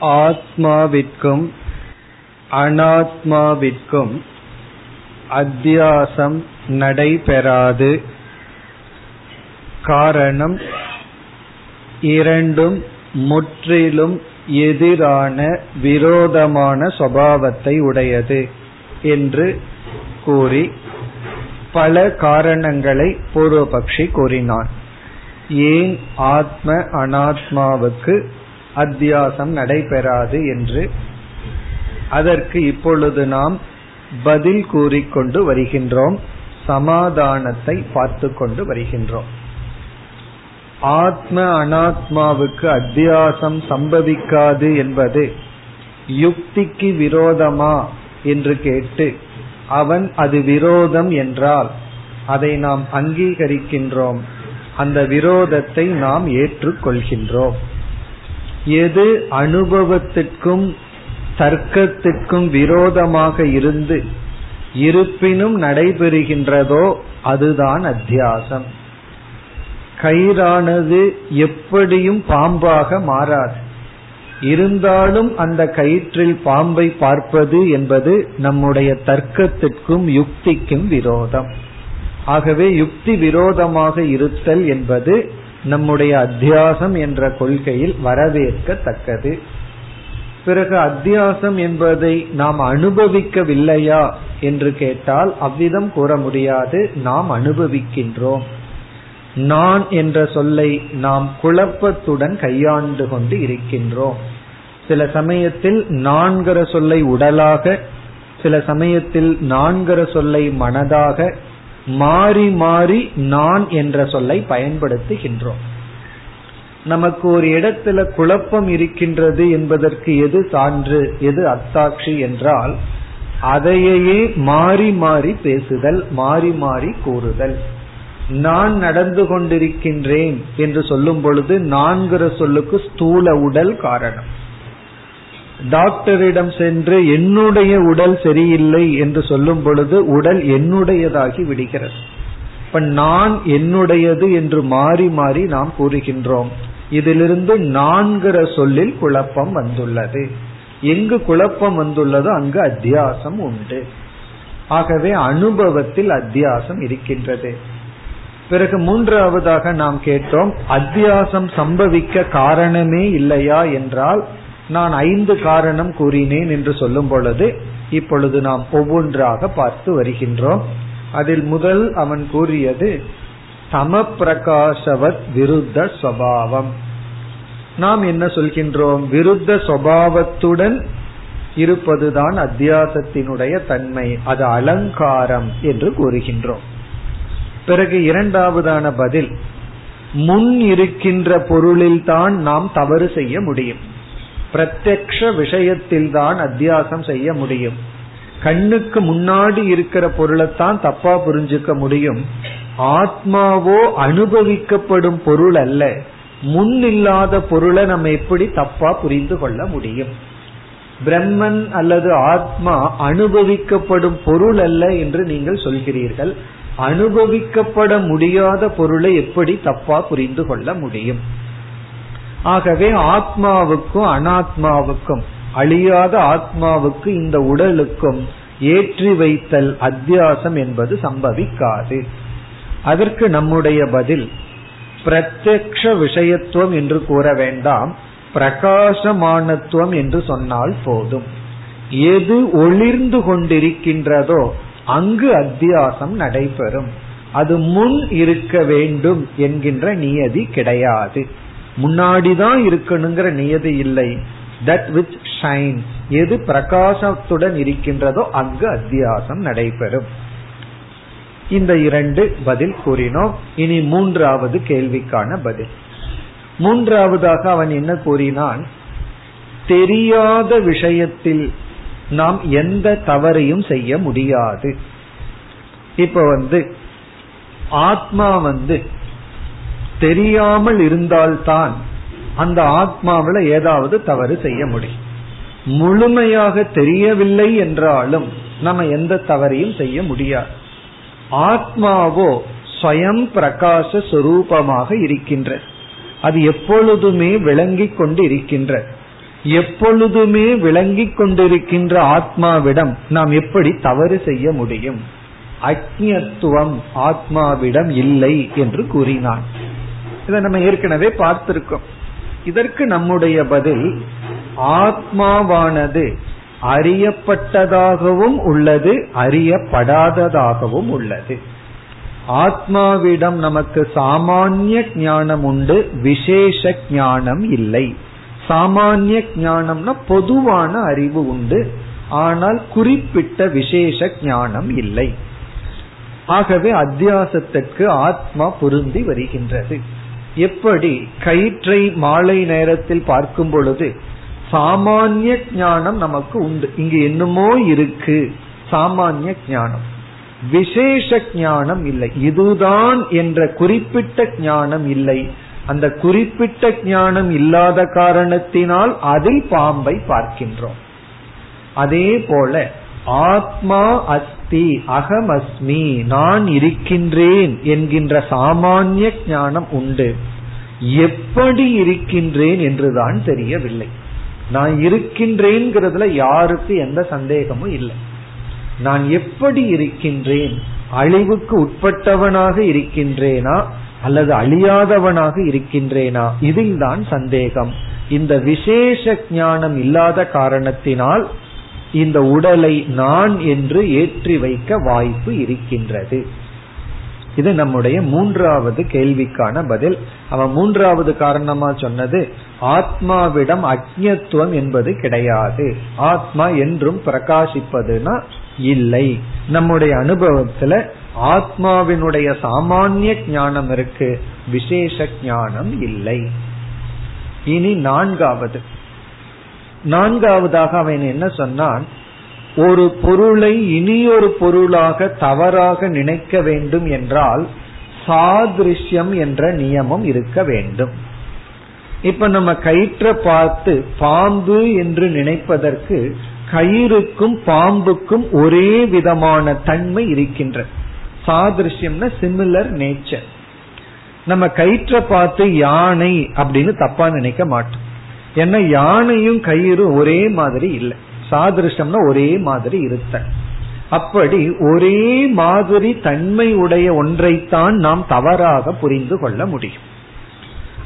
ஆத்மாவிற்கும் அனாத்மாவிற்கும் அத்தியாசம் நடைபெறாது. காரணம் இரண்டும் முற்றிலும் எதிரான விரோதமான சுவாவத்தை உடையது என்று கூறி பல காரணங்களை பூர்வபக்ஷி கூறினான். ஏன் ஆத்ம அனாத்மாவுக்கு அத்தியாசம் நடைபெறாது என்று அதற்கு இப்பொழுது நாம் பதில் கூறிக்கொண்டு வருகின்றோம் சமாதானத்தை பார்த்து கொண்டு வருகின்றோம். ஆத்ம அனாத்மாவுக்கு அத்தியாசம் சம்பவிக்காது என்பது யுக்திக்கு விரோதமா என்று கேட்டு அவன் அது விரோதம் என்றால் அதை நாம் அங்கீகரிக்கின்றோம். அந்த விரோதத்தை நாம் ஏற்றுக்கொள்கின்றோம். எது அனுபவத்திற்கும் தர்க்கத்திற்கும் விரோதமாக இருந்து இருப்பினும் நடைபெறுகின்றதோ அதுதான் அத்தியாசம். கயிறானது எப்படியும் பாம்பாக மாறாது. இருந்தாலும் அந்த கயிற்றில் பாம்பை பார்ப்பது என்பது நம்முடைய தர்க்கத்திற்கும் யுக்திக்கும் விரோதம். ஆகவே யுக்தி விரோதமாக இருத்தல் என்பது நம்முடைய அத்தியாசம் என்ற கொள்கையில் வரவேற்கத்தக்கது. பிறகு அத்தியாசம் என்பதை நாம் அனுபவிக்கவில்லையா என்று கேட்டால் அவ்விதம் கூற முடியாது. நாம் அனுபவிக்கின்றோம். நான் என்ற சொல்லை நாம் குழப்பத்துடன் கையாண்டு கொண்டு இருக்கின்றோம். சில சமயத்தில் நான்கிற சொல்லை உடலாக சில சமயத்தில் நான்கிற சொல்லை மனதாக மாறி மாறி நான் என்ற சொல்லை பயன்படுத்துகின்றோம். நமக்கு ஒரு இடத்துல குழப்பம் இருக்கின்றது என்பதற்கு எது சான்று எது அத்தாட்சி என்றால் அதையே மாறி மாறி பேசுதல் மாறி மாறி கூறுதல். நான் நடந்து கொண்டிருக்கின்றேன் என்று சொல்லும் பொழுது நான்கிற சொல்லுக்கு ஸ்தூல உடல் காரணம். டாக்டரிடம் சென்று என்னுடைய உடல் சரியில்லை என்று சொல்லும் பொழுது உடல் என்னுடையதாகி விடுகிறது. இப்ப நான் என்னுடையது என்று மாறி மாறி நாம் கூறுகின்றோம். இதிலிருந்து நான்கிற சொல்லில் குழப்பம் வந்துள்ளது. எங்கு குழப்பம் வந்துள்ளதோ அங்கு அத்தியாசம் உண்டு. ஆகவே அனுபவத்தில் அத்தியாசம் இருக்கின்றது. பிறகு மூன்றாவதாக நாம் கேட்டோம் அத்தியாசம் சம்பவிக்க காரணமே இல்லையா என்றால் நான் ஐந்து காரணம் கூறினேன் என்று சொல்லும் பொழுது இப்பொழுது நாம் ஒவ்வொன்றாக பார்த்து வருகின்றோம். அதில் முதல் அவன் கூறியது சம பிரகாசவத் விருத்த சுவாவம். நாம் என்ன சொல்கின்றோம்? விருத்த சுவாவத்துடன் இருப்பதுதான் அத்தியாசத்தினுடைய தன்மை அது அலங்காரம் என்று கூறுகின்றோம். பிறகு இரண்டாவதான பதில் முன் இருக்கின்ற பொருளில்தான் நாம் தவறு செய்ய முடியும். பிரத்யக்ஷ விஷயத்தில் தான் அத்தியாசம் செய்ய முடியும். கண்ணுக்கு முன்னாடி இருக்கிற பொருளைத்தான் தப்பா புரிஞ்சுக்க முடியும். ஆத்மாவோ அனுபவிக்கப்படும் பொருள் அல்ல. முன் இல்லாத பொருளை நம்ம எப்படி தப்பா புரிந்து கொள்ள முடியும்? பிரம்மன் அல்லது ஆத்மா அனுபவிக்கப்படும் பொருள் அல்ல என்று நீங்கள் சொல்கிறீர்கள். அனுபவிக்கப்பட முடியாத பொருளை எப்படி தப்பா புரிந்து கொள்ள முடியும்? ஆகவே ஆத்மாவுக்கும் அனாத்மாவுக்கும் அழியாத ஆத்மாவுக்கு இந்த உடலுக்கும் ஏற்றி வைத்தல் அத்தியாசம் என்பது சம்பவிக்காது. அதற்கு நம்முடைய பதில் பிரத்யக்ஷ விஷயத்துவம் என்று கூற வேண்டாம் பிரகாசமானத்துவம் என்று சொன்னால் போதும். எது ஒளிர்ந்து கொண்டிருக்கின்றதோ அங்கு அத்தியாசம் நடைபெறும். அது முன் இருக்க வேண்டும் என்கின்ற நியதி கிடையாது. முன்னாடிதான் இருக்கணுங்கிற நியதி இல்லை. தட் விச் ஷைன் எது பிரகாசத்துடன் இருக்கின்றதோ அங்கு அத்தியாசம் நடைபெறும். இந்த இரண்டு பதில் கூறினோம். இனி மூன்றாவது கேள்விக்கான பதில். மூன்றாவதாக அவன் என்ன கூறினான்? தெரியாத விஷயத்தில் நாம் எந்த தவறையும் செய்ய முடியாது. இப்ப வந்து ஆத்மா வந்து தெரியாமல் இருந்தால்தான் அந்த ஆத்மாவில ஏதாவது தவறு செய்ய முடியும். முழுமையாக தெரியவில்லை என்றாலும் நம்ம எந்த தவறையும் செய்ய முடியாது. ஆத்மாவோ ஸ்வயம் பிரகாச சுரூபமாக இருக்கின்ற அது எப்பொழுதுமே விளங்கிக் கொண்டு இருக்கின்ற எப்பொழுதுமே விளங்கிக் கொண்டிருக்கின்ற ஆத்மாவிடம் நாம் எப்படி தவறு செய்ய முடியும்? அக்ஞத்துவம் ஆத்மாவிடம் இல்லை என்று கூறினான். இதை நம்ம ஏற்கனவே பார்த்திருக்கோம். இதற்கு நம்முடைய பதில் ஆத்மாவானது அறியப்பட்டதாகவும் உள்ளது அறியப்படாததாகவும் உள்ளது. ஆத்மாவிடம் நமக்கு சாமானிய ஞானம் உண்டு விசேஷ ஞானம் இல்லை. சாமானிய ஞானம்னா பொதுவான அறிவு உண்டு ஆனால் குறிப்பிட்ட விசேஷ ஞானம் இல்லை. ஆகவே அத்தியாசத்திற்கு ஆத்மா பொருந்தி வருகின்றது. எப்படி கயிற்றை மாலை நேரத்தில் பார்க்கும் பொழுது சாமானிய ஞானம் நமக்கு உண்டு. இங்கு என்னமோ இருக்கு சாமானிய ஞானம். விசேஷ ஞானம் இல்லை. இதுதான் என்ற குறிப்பிட்ட ஞானம் இல்லை. அந்த குறிப்பிட்ட ஞானம் இல்லாத காரணத்தினால் அதில் பாம்பை பார்க்கின்றோம். அதே போல ஆத்மா அஸ்தி அகம் அஸ்மி நான் இருக்கின்றேன் என்கின்ற சாமானிய ஞானம் உண்டு. எப்படி இருக்கின்றேன் என்றுதான் தெரியவில்லை. நான் இருக்கின்றேங்கிறதுல யாருக்கு எந்த சந்தேகமும் இல்லை. நான் எப்படி இருக்கின்றேன்? அழிவுக்கு உட்பட்டவனாக இருக்கின்றேனா? அல்லது அழியாதவனாக இருக்கின்றேனா? இதில் தான் சந்தேகம். இந்த விசேஷ ஞானம் இல்லாத காரணத்தினால் இந்த உடலை நான் என்று ஏற்றி வைக்க வாய்ப்பு இருக்கின்றது. இது நம்முடைய மூன்றாவது கேள்விக்கான பதில். அவன் மூன்றாவது காரணமா சொன்னது ஆத்மாவிடம் அக்ஞத்துவம் என்பது கிடையாது. ஆத்மா என்றும் பிரகாசிப்பதுனா இல்லை. நம்முடைய அனுபவத்துல ஆத்மாவினுடைய சாமானிய ஞானம் இருக்கு விசேஷ ஞானம் இல்லை. இனி நான்காவது. நான்காவதாக அவன் என்ன சொன்னான்? ஒரு பொருளை இனியொரு பொருளாக தவறாக நினைக்க வேண்டும் என்றால் சாதிருஷ்யம் என்ற நியமம் இருக்க வேண்டும். இப்ப நம்ம கயிற்ற பார்த்து பாம்பு என்று நினைப்பதற்கு கயிறுக்கும் பாம்புக்கும் ஒரே விதமான தன்மை இருக்கின்ற சாதிருஷ்யம்னா சிமிலர் நேச்சர் நம்ம கயிற்ற பார்த்து யானை அப்படின்னு தப்பா நினைக்க மாட்டோம். ஏன்னா யானையும் கயிறும் ஒரே மாதிரி இல்லை. சாதிருஷம்னா ஒரே மாதிரி இருத்தல். அப்படி ஒரே மாதிரி தன்மை உடைய ஒன்றைத்தான் நாம் தவறாக புரிந்து கொள்ள முடியும்.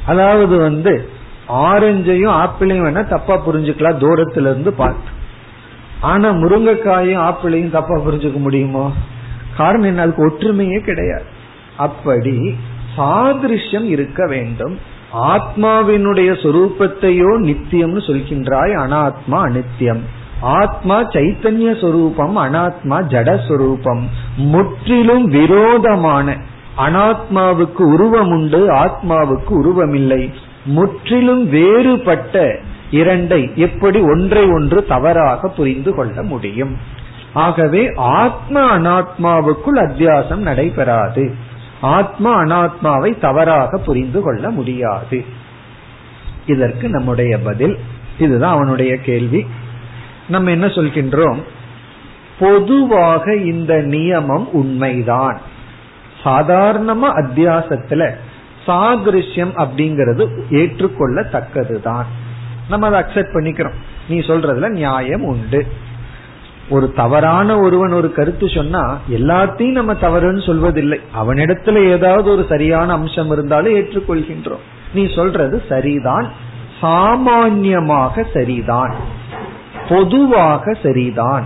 அதாவது வந்து ஆரஞ்சையும் ஆப்பிளையும் வேணா தப்பா புரிஞ்சுக்கலாம் தூரத்துல இருந்து பார்த்து. ஆனா முருங்கைக்காயும் ஆப்பிளையும் தப்பா புரிஞ்சுக்க முடியுமோ? காரணம் என்ன? அதுக்கு ஒற்றுமையே கிடையாது. அப்படி சாதிருஷ்யம் இருக்க வேண்டும். ஆத்மாவினுடைய சொரூபத்தையோ நித்தியம்னு சொல்கின்றாய் அனாத்மா அனித்தியம் ஆத்மா சைத்தன்ய சொரூபம் அனாத்மா ஜடஸ்வரூபம் முற்றிலும் விரோதமான அனாத்மாவுக்கு உருவம் உண்டு ஆத்மாவுக்கு உருவமில்லை. முற்றிலும் வேறுபட்ட இரண்டை எப்படி ஒன்றை ஒன்று தவறாக புரிந்து கொள்ள முடியும்? ஆகவே ஆத்ம அனாத்மாவுக்குள் அத்தியாசம் நடைபெறாது. ஆத்மா அனாத்மாவை தவறாக புரிந்து கொள்ள முடியாது. இதற்கு நம்முடைய பதில். இதுதான் அவனுடைய கேள்வி. நம்ம என்ன சொல்கின்றோம்? பொதுவாக இந்த நியமம் உண்மைதான். சாதாரணமா அத்தியாசத்துல சாகிருஷ்யம் அப்படிங்கிறது ஏற்றுக்கொள்ளத்தக்கதுதான். நம்ம அதை அக்செப்ட் பண்ணிக்கிறோம். நீ சொல்றதுல நியாயம் உண்டு. ஒரு தவறான ஒருவன் ஒரு கருத்து சொன்னா எல்லாத்தையும் நம்ம தவறுன்னு சொல்வதில்லை. அவனிடத்துல ஏதாவது ஒரு சரியான அம்சம் இருந்தாலும் ஏற்றுக்கொள்கின்றோம். நீ சொல்றது சரிதான். சாமான்யமாக சரிதான். பொதுவாக சரிதான்.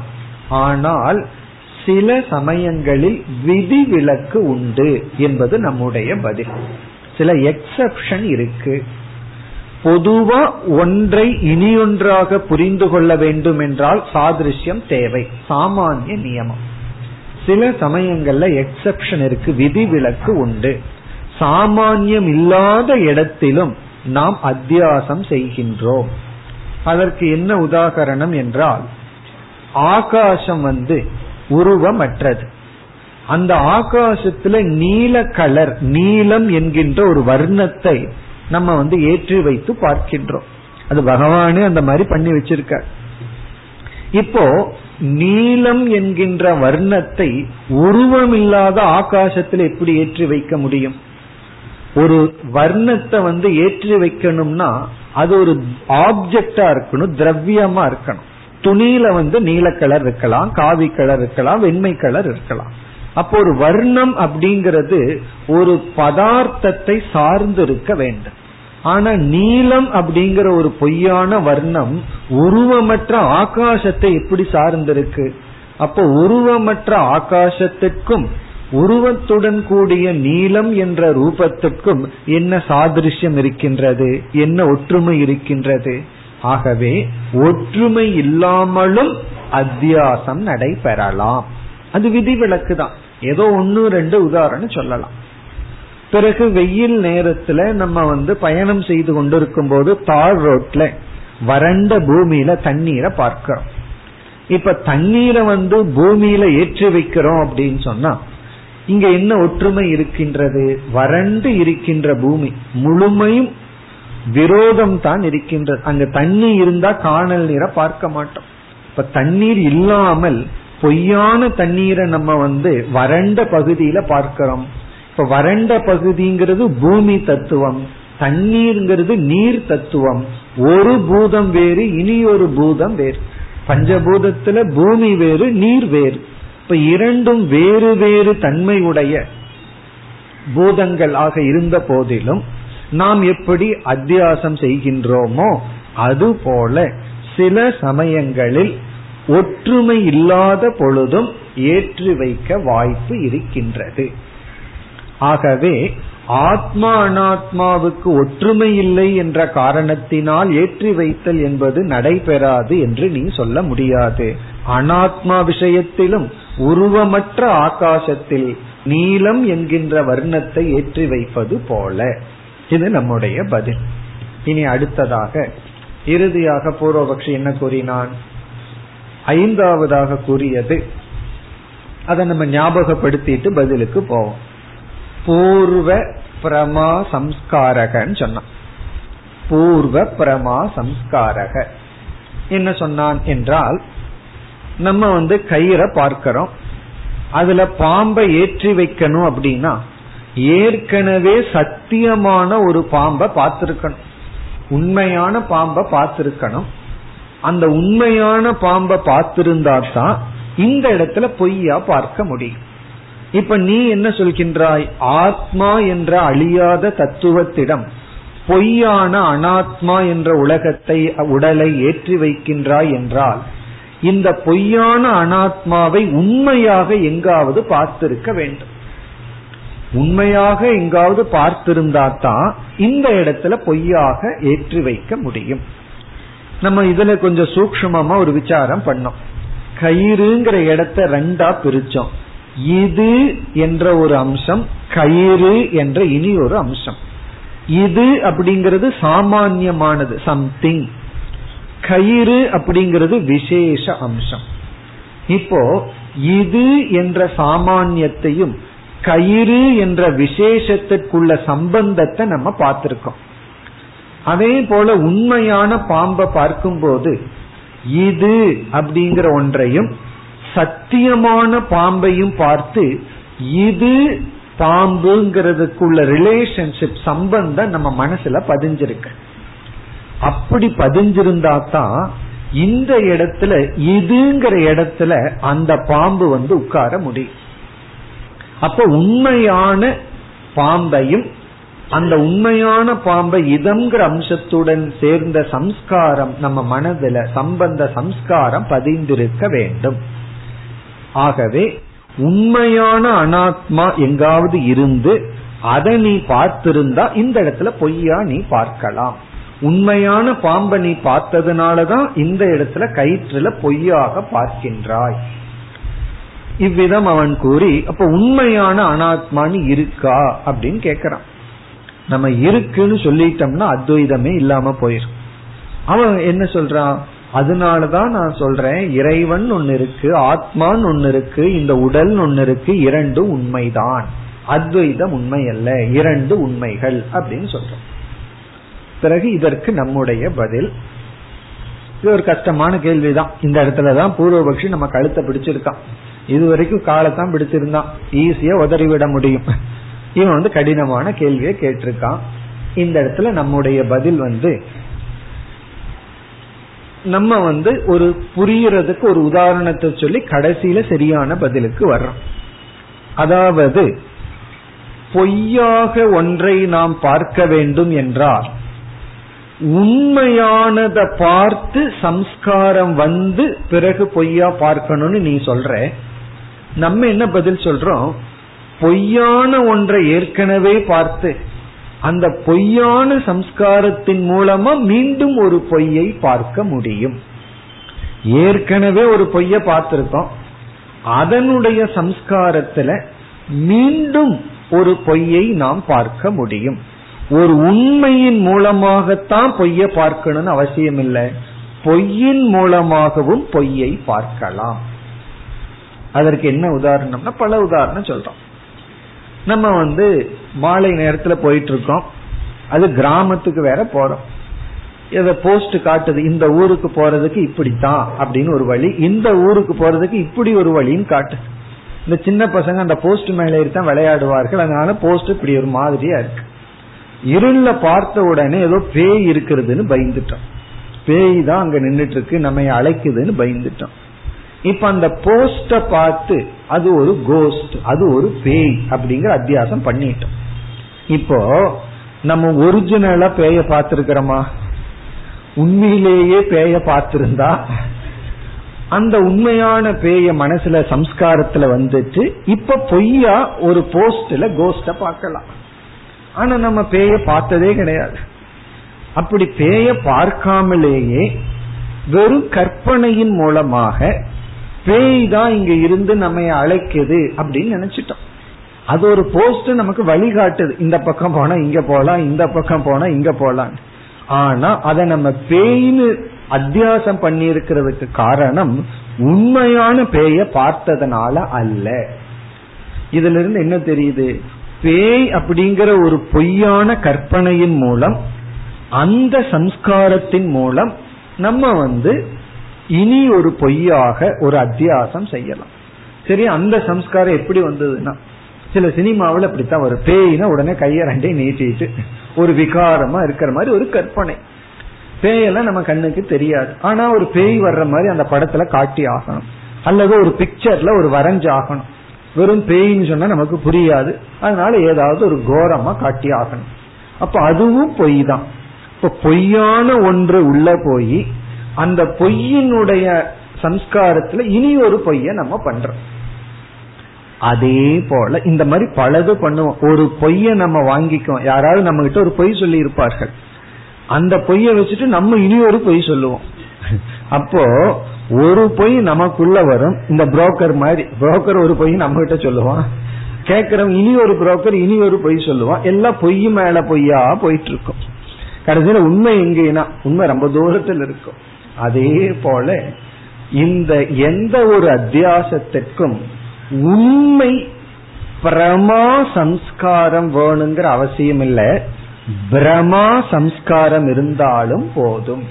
ஆனால் சில சமயங்களில் விதிவிலக்கு உண்டு என்பது நம்முடைய பதில். சில எக்ஸப்ஷன் இருக்கு. பொதுவா ஒன்றை இனியொன்றாக புரிந்து கொள்ள வேண்டும் என்றால் சாதிருஷ்யம் தேவை. சாமானிய நியமம். சில சமயங்கள்ல எக்ஸப்ஷன் இருக்கு விதிவிலக்கு உண்டு. சாமானியம் இல்லாத இடத்திலும் நாம் அத்தியாசம் செய்கின்றோம். அதற்கு என்ன உதாகரணம் என்றால் ஆகாசம் வந்து உருவமற்றது. அந்த ஆகாசத்துல நீல கலர் நீலம் என்கின்ற ஒரு வர்ணத்தை நம்ம வந்து ஏற்றி வைத்து பார்க்கின்றோம். அது பகவானே அந்த மாதிரி பண்ணி வச்சிருக்க இப்போ நீலம் என்கின்ற வர்ணத்தை உருவமில்லாத ஆகாசத்தில் எப்படி ஏற்றி வைக்க முடியும்? ஒரு வர்ணத்தை வந்து ஏற்றி வைக்கணும்னா அது ஒரு ஆப்ஜெக்டா இருக்கணும் திரவியமா இருக்கணும். துணியில வந்து நீல கலர் இருக்கலாம் காவி கலர் இருக்கலாம் வெண்மை கலர் இருக்கலாம். அப்போ ஒரு வர்ணம் அப்படிங்கிறது ஒரு பதார்த்தத்தை சார்ந்து இருக்க வேண்டும். ஆனா நீலம் அப்படிங்கிற ஒரு பொய்யான வர்ணம் உருவமற்ற ஆகாசத்தை எப்படி சார்ந்திருக்கு? அப்போ உருவமற்ற ஆகாசத்திற்கும் உருவத்துடன் கூடிய நீலம் என்ற ரூபத்துக்கும் என்ன சாதிருஷ்யம் இருக்கின்றது? என்ன ஒற்றுமை இருக்கின்றது? ஆகவே ஒற்றுமை இல்லாமலும் அத்தியாசம் நடைபெறலாம். அது விதிவிலக்கு தான். ஏதோ ஒன்னு ரெண்டு உதாரணம் சொல்லலாம். பிறகு வெயில் நேரத்துல நம்ம வந்து பயணம் செய்து கொண்டிருக்கும் போது தார் ரோட்ல வறண்ட பூமியில தண்ணீரை பார்க்கிறோம். இப்ப தண்ணீரை வந்து பூமியில ஏற்றி வைக்கிறோம் அப்படின்னு சொன்னா இங்க என்ன ஒற்றுமை இருக்கின்றது? வறண்டு இருக்கின்ற பூமி. முழுமையும் விரோதம் தான் இருக்கின்றது. அங்க தண்ணி இருந்தா காணல் நீரை பார்க்க மாட்டோம். இப்ப தண்ணீர் இல்லாமல் பொய்யான தண்ணீரை நம்ம வந்து வறண்ட பகுதியில பார்க்கிறோம். இப்ப வறண்ட பகுதிங்கிறது பூமி தத்துவம். தண்ணீர்ங்கிறது நீர் தத்துவம். ஒரு பூதம் வேறு இனி ஒரு பூதம் வேறு. பஞ்சபூதத்துல பூமி வேறு நீர் வேறு. இப்ப இரண்டும் வேறு வேறு தன்மையுடைய பூதங்கள் ஆக இருந்த போதிலும் நாம் எப்படி அத்தியாசம் செய்கின்றோமோ அதுபோல சில சமயங்களில் ஒற்றுமை இல்லாத பொழுதும் ஏற்றி வைக்க வாய்ப்பு இருக்கின்றது. ஆகவே ஆத்மா அனாத்மாவுக்கு ஒற்றுமை இல்லை என்ற காரணத்தினால் ஏற்றி வைத்தல் என்பது நடைபெறாது என்று நீ சொல்ல முடியாது. அனாத்மா விஷயத்திலும் உருவமற்ற ஆகாசத்தில் நீலம் என்கின்ற வர்ணத்தை ஏற்றி வைப்பது போல. இது நம்முடைய பதில். இனி அடுத்ததாக இறுதியாக பூர்வபக்ஷி என்ன கூறினான்? ஐந்தாவதாக கூறியது அதை நம்ம ஞாபகப்படுத்திட்டு பதிலுக்கு போவோம். பூர்வ பிரமா சம்ஸ்காரகன்னு சொன்னான். பூர்வ பிரமா சம்ஸ்காரக. என்ன சொன்னான் என்றால் நம்ம வந்து கயிறை பார்க்கிறோம். அதுல பாம்பை ஏற்றி வைக்கணும் அப்படின்னா ஏற்கனவே சத்தியமான ஒரு பாம்பை பார்த்திருக்கணும். உண்மையான பாம்பை பார்த்திருக்கணும். அந்த உண்மையான பாம்பை பார்த்திருந்தா தான் இந்த இடத்துல பொய்யா பார்க்க முடியும். இப்ப நீ என்ன சொல்கின்றாய்? ஆத்மா என்ற அழியாத தத்துவத்திடம் பொய்யான அனாத்மா என்ற உலகத்தை உடலை ஏற்றி வைக்கின்றாய் என்றால் இந்த பொய்யான அனாத்மாவை உண்மையாக எங்காவது பார்த்திருக்க வேண்டும். உண்மையாக எங்காவது பார்த்திருந்தா தான் இந்த இடத்துல பொய்யாக ஏற்றி வைக்க முடியும். நம்ம இதுல கொஞ்சம் சூக்மமா ஒரு விசாரம் பண்ணோம். கயிறுங்கிற இடத்த ரெண்டா பிரிச்சோம். இது என்ற ஒரு அம்சம் கயிறு என்ற இனி ஒரு அம்சம். இது அப்படிங்கிறது சாமான்யமானது சம்திங் கயிறு அப்படிங்கிறது விசேஷ அம்சம். இப்போ இது என்ற சாமானியத்தையும் கயிறு என்ற விசேஷத்திற்குள்ள சம்பந்தத்தை நம்ம பார்த்திருக்கோம். அதே போல உண்மையான பாம்பை பார்க்கும்போது இது அப்படிங்கிற ஒன்றையும் சத்தியமான பாம்பையும் பார்த்து இது பாம்புங்கிறதுக்குள்ள ரிலேஷன்ஷிப் சம்பந்தம் நம்ம மனசுல பதிஞ்சிருக்கு. அப்படி பதிஞ்சிருந்தா தான் இந்த இடத்துல இதுங்கிற இடத்துல அந்த பாம்பு வந்து உட்கார முடியும். அப்ப உண்மையான பாம்பையும் அந்த உண்மையான பாம்பை இதம்ங்கிற அம்சத்துடன் சேர்ந்த சம்ஸ்காரம் நம்ம மனதில சம்பந்த சம்ஸ்காரம் பதிந்திருக்க வேண்டும். ஆகவே உண்மையான அனாத்மா எங்காவது இருந்து அதை நீ பார்த்திருந்தா இந்த இடத்துல பொய்யா நீ பார்க்கலாம். உண்மையான பாம்பை நீ பார்த்ததுனாலதான் இந்த இடத்துல கயிற்றுல பொய்யாக பார்க்கின்றாய். இவ்விதம் அவன் கூறி அப்ப உண்மையான அனாத்மான்னு இருக்கா? அப்படின்னு கேக்குறான். நம்ம இருக்குன்னு சொல்லிட்டோம்னா அத்வைதமே இல்லாம போயிரும். அவன் என்ன சொல்றான்? அதனாலதான் நான் சொல்றேன் இறைவன் ஒன்னு இருக்கு ஆத்மான்னு ஒன்னு இருக்கு இந்த உடல் ஒன்னு இருக்கு இரண்டும் உண்மைதான். அத்வைதம் உண்மை அல்ல இரண்டு உண்மைகள் அப்படின்னு சொல்றோம் பிறகு இதற்கு நம்முடைய பதில். இது ஒரு கஷ்டமான கேள்விதான். இந்த இடத்துலதான் பூர்வபக்ஷி நம்ம கழுத்தை பிடிச்சிருக்கான். இது வரைக்கும் காலத்தான் பிடிச்சிருந்தான். ஈஸியா உதறிவிட முடியும். இவன் வந்து கடினமான கேள்வியை கேட்டிருக்கான். இந்த இடத்துல நம்முடைய பதில் வந்து நம்ம வந்து ஒரு புரியறதுக்கு ஒரு உதாரணத்தை சொல்லி கடைசியில சரியான பதிலுக்கு வர்றோம். அதாவது பொய்யாக ஒன்றை நாம் பார்க்க வேண்டும் என்றால் உண்மையானதை பார்த்து சம்ஸ்காரம் வந்து பிறகு பொய்யா பார்க்கணும்னு நீ சொல்ற நம்ம என்ன பதில் சொல்றோம்? பொய்யான ஒன்றை ஏற்கனவே பார்த்து அந்த பொய்யான சம்ஸ்காரத்தின் மூலமா மீண்டும் ஒரு பொய்யை பார்க்க முடியும். ஏற்கனவே ஒரு பொய்ய பார்த்திருக்கோம். அதனுடைய சம்ஸ்காரத்துல மீண்டும் ஒரு பொய்யை நாம் பார்க்க முடியும். ஒரு உண்மையின் மூலமாகத்தான் பொய்ய பார்க்கணும்னு அவசியம் இல்லை பொய்யின் மூலமாகவும் பொய்யை பார்க்கலாம். அதற்கு என்ன உதாரணம்னா பல உதாரணம் சொல்றோம். நம்ம வந்து மாலை நேரத்துல போயிட்டு இருக்கோம் அது கிராமத்துக்கு வேற போறோம். இத போஸ்ட் காட்டுது இந்த ஊருக்கு போறதுக்கு இப்படித்தான் அப்படின்னு ஒரு வழி இந்த ஊருக்கு போறதுக்கு இப்படி ஒரு வழின்னு காட்டுது. இந்த சின்ன பசங்க அந்த போஸ்ட் மேலே தான் விளையாடுவார்கள் அதனால போஸ்ட் இப்படி ஒரு மாதிரியா இருக்கு. இருள பார்த்த உடனே ஏதோ பேய் இருக்கிறதுன்னு பயந்துட்டோம். பேய் தான் அங்க நின்றுட்டு இருக்கு நம்ம அழைக்குதுன்னு பயந்துட்டோம். இப்ப அந்த போஸ்ட பார்த்து அது ஒரு கோஸ்ட் அது ஒரு பேய் அப்படிங்கிற அத்தியாசம் பண்ணிட்டோம். இப்போ நம்ம ஒரிஜினலா பேய பார்த்திருக்கிறோமா? உண்மையிலேயே பேய பார்த்திருந்தா? அந்த உண்மையான பேய மனசுல சம்ஸ்காரத்துல வந்துட்டு இப்ப பொய்யா ஒரு போஸ்ட்ல கோஸ்ட பார்க்கலாம். ஆனா நம்ம பேய பார்த்ததே கிடையாது. அப்படி பேய பார்க்காமலேயே வெறும் கற்பனையின் மூலமாக பேய் தான் இங்க இருந்து நம்ம அழைக்குது அப்படின்னு நினைச்சிட்டோம். அது ஒரு போஸ்ட் நமக்கு வழிகாட்டுது. இந்த பக்கம் போனா இங்க போலாம் இந்த பக்கம் போனா இங்க போலாம். ஆனா அதை நம்ம பேய்னு அத்தியாசம் பண்ணி இருக்கிறதுக்கு காரணம் உண்மையான பேய பார்த்ததுனால அல்ல. இதுல இருந்து என்ன தெரியுது? பேய் அப்படிங்கிற ஒரு பொய்யான கற்பனையின் மூலம் அந்த சம்ஸ்காரத்தின் மூலம் நம்ம வந்து இனி ஒரு பொய்யாக ஒரு அத்தியாசம் செய்யலாம். சரி அந்த சம்ஸ்காரம் எப்படி வந்ததுன்னா சில சினிமாவில் அப்படித்தான் வரும். பேயினா உடனே கையை ரெண்டே நீட்டிட்டு ஒரு விகாரமா இருக்கிற மாதிரி ஒரு கற்பனை. பேயெல்லாம் நம்ம கண்ணுக்கு தெரியாது. ஆனா ஒரு பேய் வர்ற மாதிரி அந்த படத்துல காட்டி ஆகணும். அல்லது ஒரு பிக்சர்ல ஒரு வரைஞ்சு ஆகணும் வெறும் பேயின்னு சொன்னா நமக்கு புரியாது. அதனால ஏதாவது ஒரு கோரமா காட்டி ஆகணும். அப்ப அதுவும் பொய் தான் இப்ப பொய்யான ஒன்று உள்ள போய் அந்த பொய்யினுடைய சம்ஸ்காரத்துல இனி ஒரு பொய்ய நம்ம பண்றோம். அதே போல இந்த மாதிரி பலது பண்ணுவோம். ஒரு பொய்ய நம்ம வாங்கிக்குவோம். யாராவது நம்ம கிட்ட ஒரு பொய் சொல்லி இருப்பார்கள் அந்த பொய்ய வச்சுட்டு நம்ம இனி ஒரு பொய் சொல்லுவோம். அப்போ ஒரு பொய் நமக்குள்ள வரும். இந்த புரோக்கர் மாதிரி. புரோக்கர் ஒரு பொய் நம்ம கிட்ட சொல்லுவான். கேட்கிறவங்க இனி ஒரு புரோக்கர் இனி ஒரு பொய் சொல்லுவான். எல்லாம் பொய் மேல பொய்யா போயிட்டு இருக்கும் கடைசியில உண்மை எங்கேனா? உண்மை ரொம்ப தூரத்தில் இருக்கும். அதே போல இந்த எந்த ஒரு அத்தியாசத்திற்கும் உண்மை பிரமா சம்ஸ்காரம் வேணுங்கிற அவசியம் இல்லை பிரமா சம்ஸ்காரம் இருந்தாலும் போதும்.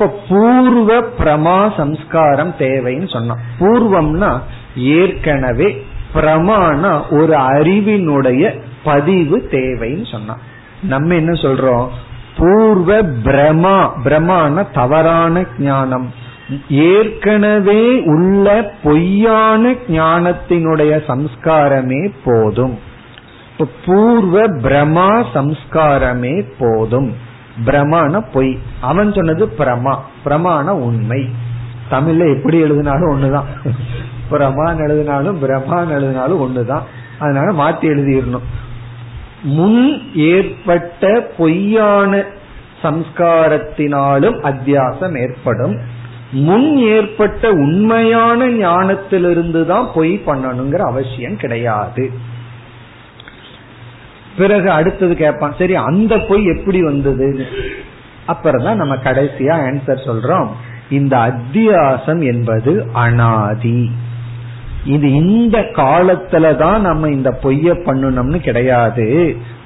இப்ப பூர்வ பிரமா சம்ஸ்காரம் தேவைன்னு சொன்னோம் பூர்வம்னா ஏற்கனவே பிரமானா ஒரு அறிவினுடைய பதிவு தேவைன்னு சொன்னான். நம்ம என்ன சொல்றோம்? பூர்வ பிரமா பிரமான தவறான ஞானம். ஏற்கனவே உள்ள பொய்யான ஞானத்தினுடைய சம்ஸ்காரமே போதும். பூர்வ பிரமா சம்ஸ்காரமே போதும். பிரமான பொய். அவன் சொன்னது பிரமா. பிரமாண உண்மை. தமிழ்ல எப்படி எழுதினாலும் ஒண்ணுதான். பிரமான் எழுதினாலும் பிரமான் எழுதினாலும் ஒண்ணுதான். அதனால மாத்தி எழுதிடணும். முன் ஏற்பட்ட பொய்யான சம்ஸ்காரத்தினாலும் அத்தியாசம் ஏற்படும். முன் ஏற்பட்ட உண்மையான ஞானத்திலிருந்து தான் பொய் பண்ணணுங்கிற அவசியம் கிடையாது. பிறகு அடுத்தது கேட்பான் சரி அந்த பொய் எப்படி வந்தது? அப்புறம் தான் நம்ம கடைசியா ஆன்சர் சொல்றோம். இந்த அத்தியாசம் என்பது அனாதி. இது இந்த காலத்துல தான் நம்ம இந்த பொய்ய பண்ணணும்னு கிடையாது.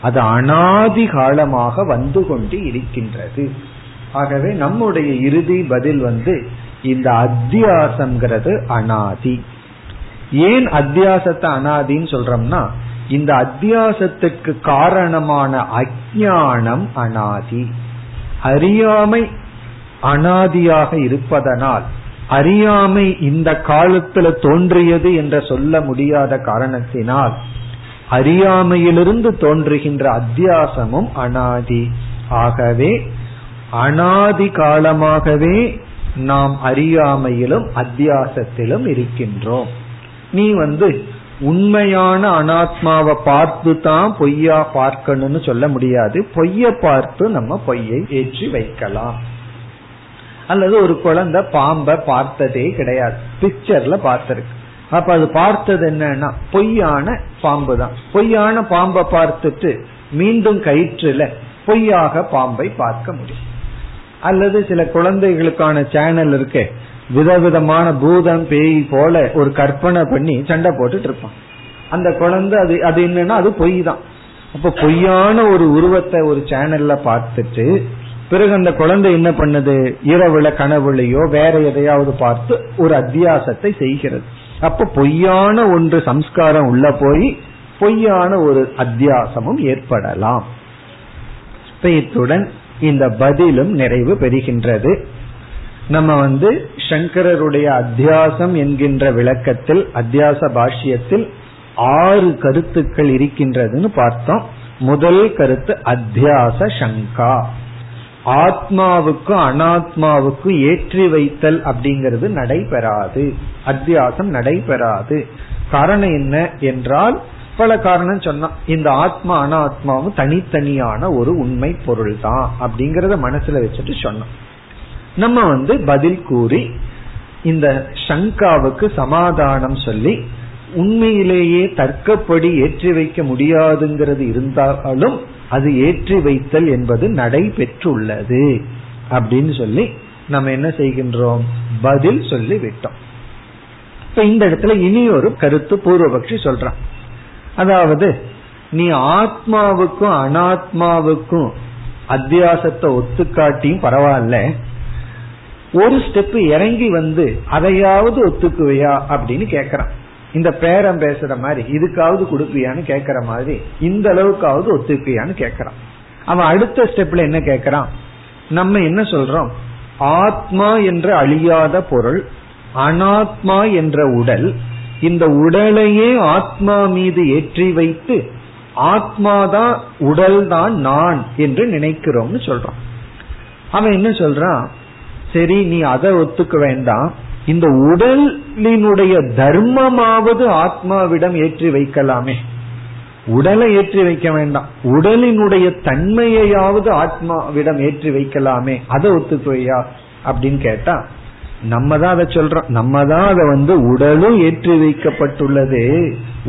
அது அனாதி காலமாக வந்து கொண்டு இருக்கின்றது. ஆகவே நம்முடைய இறுதி பதில் வந்து இந்த அத்தியாசம்ங்கிறது அனாதி. ஏன் அத்தியாசத்தை அனாதின்னு சொல்றோம்னா இந்த அத்தியாசத்துக்கு காரணமான அஜானம் அனாதி. அறியாமை அனாதியாக இருப்பதனால் அறியாமை இந்த காலத்துல தோன்றியது என்ற சொல்ல முடியாத காரணத்தினால் அறியாமையிலிருந்து தோன்றுகின்ற அத்தியாசமும் அனாதி. ஆகவே அனாதி காலமாகவே நாம் அறியாமையிலும் அத்தியாசத்திலும் இருக்கின்றோம். நீ வந்து உண்மையான அனாத்மாவை பார்த்து தான் பொய்யா பார்க்கணும்னு சொல்ல முடியாது. பொய்ய பார்த்து நம்ம பொய்யை ஏற்றி வைக்கலாம். அல்லது ஒரு குழந்தை பாம்பை பார்த்ததே கிடையாது. பிக்சர்ல பார்த்திருக்கு. அப்ப அது பார்த்தது என்னன்னா பொய்யான பாம்பு தான் பொய்யான பாம்பை பார்த்துட்டு மீண்டும் கயிற்றுல பொய்யாக பாம்பை பார்க்க முடியும். அல்லது சில குழந்தைகளுக்கான சேனல் இருக்கு விதவிதமான பூதம் பேய் போல ஒரு கற்பனை பண்ணி சண்டை போட்டுட்டு இருப்பான். அந்த குழந்தை அது அது என்னன்னா அது பொய் தான். அப்ப பொய்யான ஒரு உருவத்தை ஒரு சேனல்ல பார்த்துட்டு பிறகு அந்த குழந்தை என்ன பண்ணுது? இரவுல கனவுலையோ வேற எதையாவது பார்த்து ஒரு அத்தியாசத்தை செய்கிறது. அப்ப பொய்யான ஒன்று சம்ஸ்காரம் உள்ள போய் பொய்யான ஒரு அத்தியாசமும் ஏற்படலாம். இத்துடன் இந்த பதிலும் நிறைவு பெறுகின்றது. நம்ம வந்து சங்கரருடைய அத்தியாசம் என்கின்ற விளக்கத்தில் அத்தியாச பாஷ்யத்தில் ஆறு கருத்துக்கள் இருக்கின்றதுன்னு பார்த்தோம். முதல் கருத்து அத்தியாச சங்கா. ஆத்மாவுக்கும் அனாத்மாவுக்கும் ஏற்றி வைத்தல் அப்படிங்கிறது நடைபெறாது. அத்தியாசம் நடைபெறாது. காரணம் என்ன என்றால் பல காரணம் சொன்னா இந்த ஆத்மா அனாத்மாவும் தனித்தனியான ஒரு உண்மை பொருள் தான் அப்படிங்கறத மனசுல வச்சுட்டு சொன்னோம் நம்ம வந்து பதில் கூறி இந்த சங்காவுக்கு சமாதானம் சொல்லி உண்மையிலேயே தர்க்கப்படி ஏற்றி வைக்க முடியாதுங்கிறது இருந்தாலும் அது ஏற்றி வைத்தல் என்பது நடைபெற்றுள்ளது அப்படின்னு சொல்லி நம்ம என்ன செய்கின்றோம்? பதில் சொல்லி விட்டோம் இப்ப இந்த இடத்துல இனி ஒரு கருத்து பூர்வபக்ஷி சொல்றான். அதாவது நீ ஆத்மாவுக்கும் அனாத்மாவுக்கும் அத்தியாசத்தை ஒத்துக்காட்டியும் பரவாயில்ல. ஒரு ஸ்டெப் இறங்கி வந்து அதையாவது ஒத்துக்குவையா அப்படின்னு கேக்குறான். இந்த பேரம் பேசுற மாதிரி இதுக்காவது கொடுப்பியான்னு கேக்குற மாதிரி இந்த அளவுக்காவது ஒத்துக்குவியான்னு கேக்குறான். அவன் அடுத்த ஸ்டெப்ல என்ன கேக்குறான்? நம்ம என்ன சொல்றோம்? ஆத்மா என்ற அழியாத பொருள் அனாத்மா என்ற உடல் இந்த உடலையே ஆத்மா மீது ஏற்றி வைத்து ஆத்மாதான் உடல்தான் நான் என்று நினைக்கிறோம்னு சொல்றான். அவன் என்ன சொல்றான்? சரி நீ அதை ஒத்துக்க வேண்டாம். இந்த உடலினுடைய தர்மமாவது ஆத்மாவிடம் ஏற்றி வைக்கலாமே. உடலை ஏற்றி வைக்க வேண்டாம். உடலினுடைய தன்மையாவது ஆத்மாவிடம் ஏற்றி வைக்கலாமே. அதை ஒத்துக்குவையா அப்படின்னு கேட்டா நம்ம தான் அதை சொல்றோம். நம்ம தான் அதை வந்து உடலும் ஏற்றி வைக்கப்பட்டுள்ளது.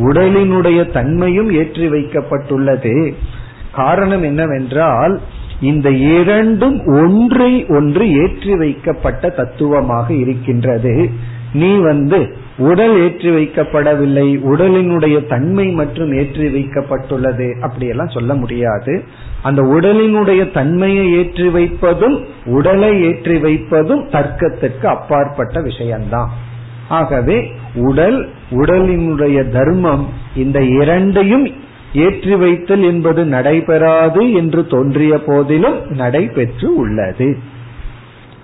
உடலினுடைய தன்மையும் ஏற்றி வைக்கப்பட்டுள்ளது. காரணம் என்னவென்றால் இந்த இரண்டும் ஒன்றை ஒன்று ஏற்றி வைக்கப்பட்ட தத்துவமாக இருக்கின்றது. நீ வந்து உடல் ஏற்றி வைக்கப்படவில்லை உடலினுடைய தன்மை மற்றும் ஏற்றி வைக்கப்பட்டுள்ளது அப்படியெல்லாம் சொல்ல முடியாது. அந்த உடலினுடைய தன்மையை ஏற்றி வைப்பதும் உடலை ஏற்றி வைப்பதும் தர்க்கத்திற்கு அப்பாற்பட்ட விஷயம்தான். ஆகவே உடல் உடலினுடைய தர்மம் இந்த இரண்டையும் ஏற்றி வைத்தல் என்பது நடைபெறாது என்று தோன்றிய போதிலும் நடைபெற்று உள்ளது.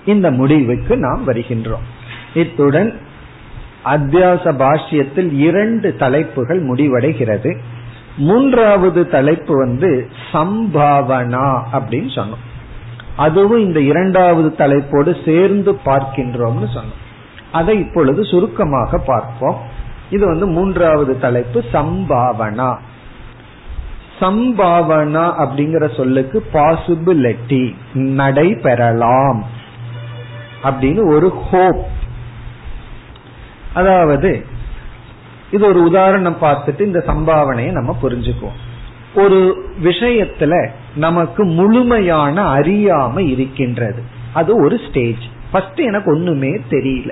இந்த முடிவுக்கு நாம் வருகின்றோம். இத்துடன் அத்தியாச பாஷ்யத்தில் இரண்டு தலைப்புகள் முடிவடைகிறது. மூன்றாவது தலைப்பு வந்து சம்பாவனா அப்படின்னு சொன்னோம். அதுவும் இந்த இரண்டாவது தலைப்போடு சேர்ந்து பார்க்கின்றோம்னு சொன்னோம். அதை இப்பொழுது சுருக்கமாக பார்ப்போம். இது வந்து மூன்றாவது தலைப்பு சம்பாவனா. சம்பாவனா அப்படிங்கிற சொல்லுக்கு பாசிபிலிட்டி நடைபெறலாம் அப்படின்னு ஒரு ஹோப் அதாவது இது ஒரு உதாரணம் பார்த்துட்டு இந்த சம்பாவனையை நம்ம புரிஞ்சுக்குவோம். ஒரு விஷயத்துல நமக்கு முழுமையான அறியாம இருக்கின்றது. அது ஒரு ஸ்டேஜ் ஃபர்ஸ்ட் எனக்கு ஒண்ணுமே தெரியல.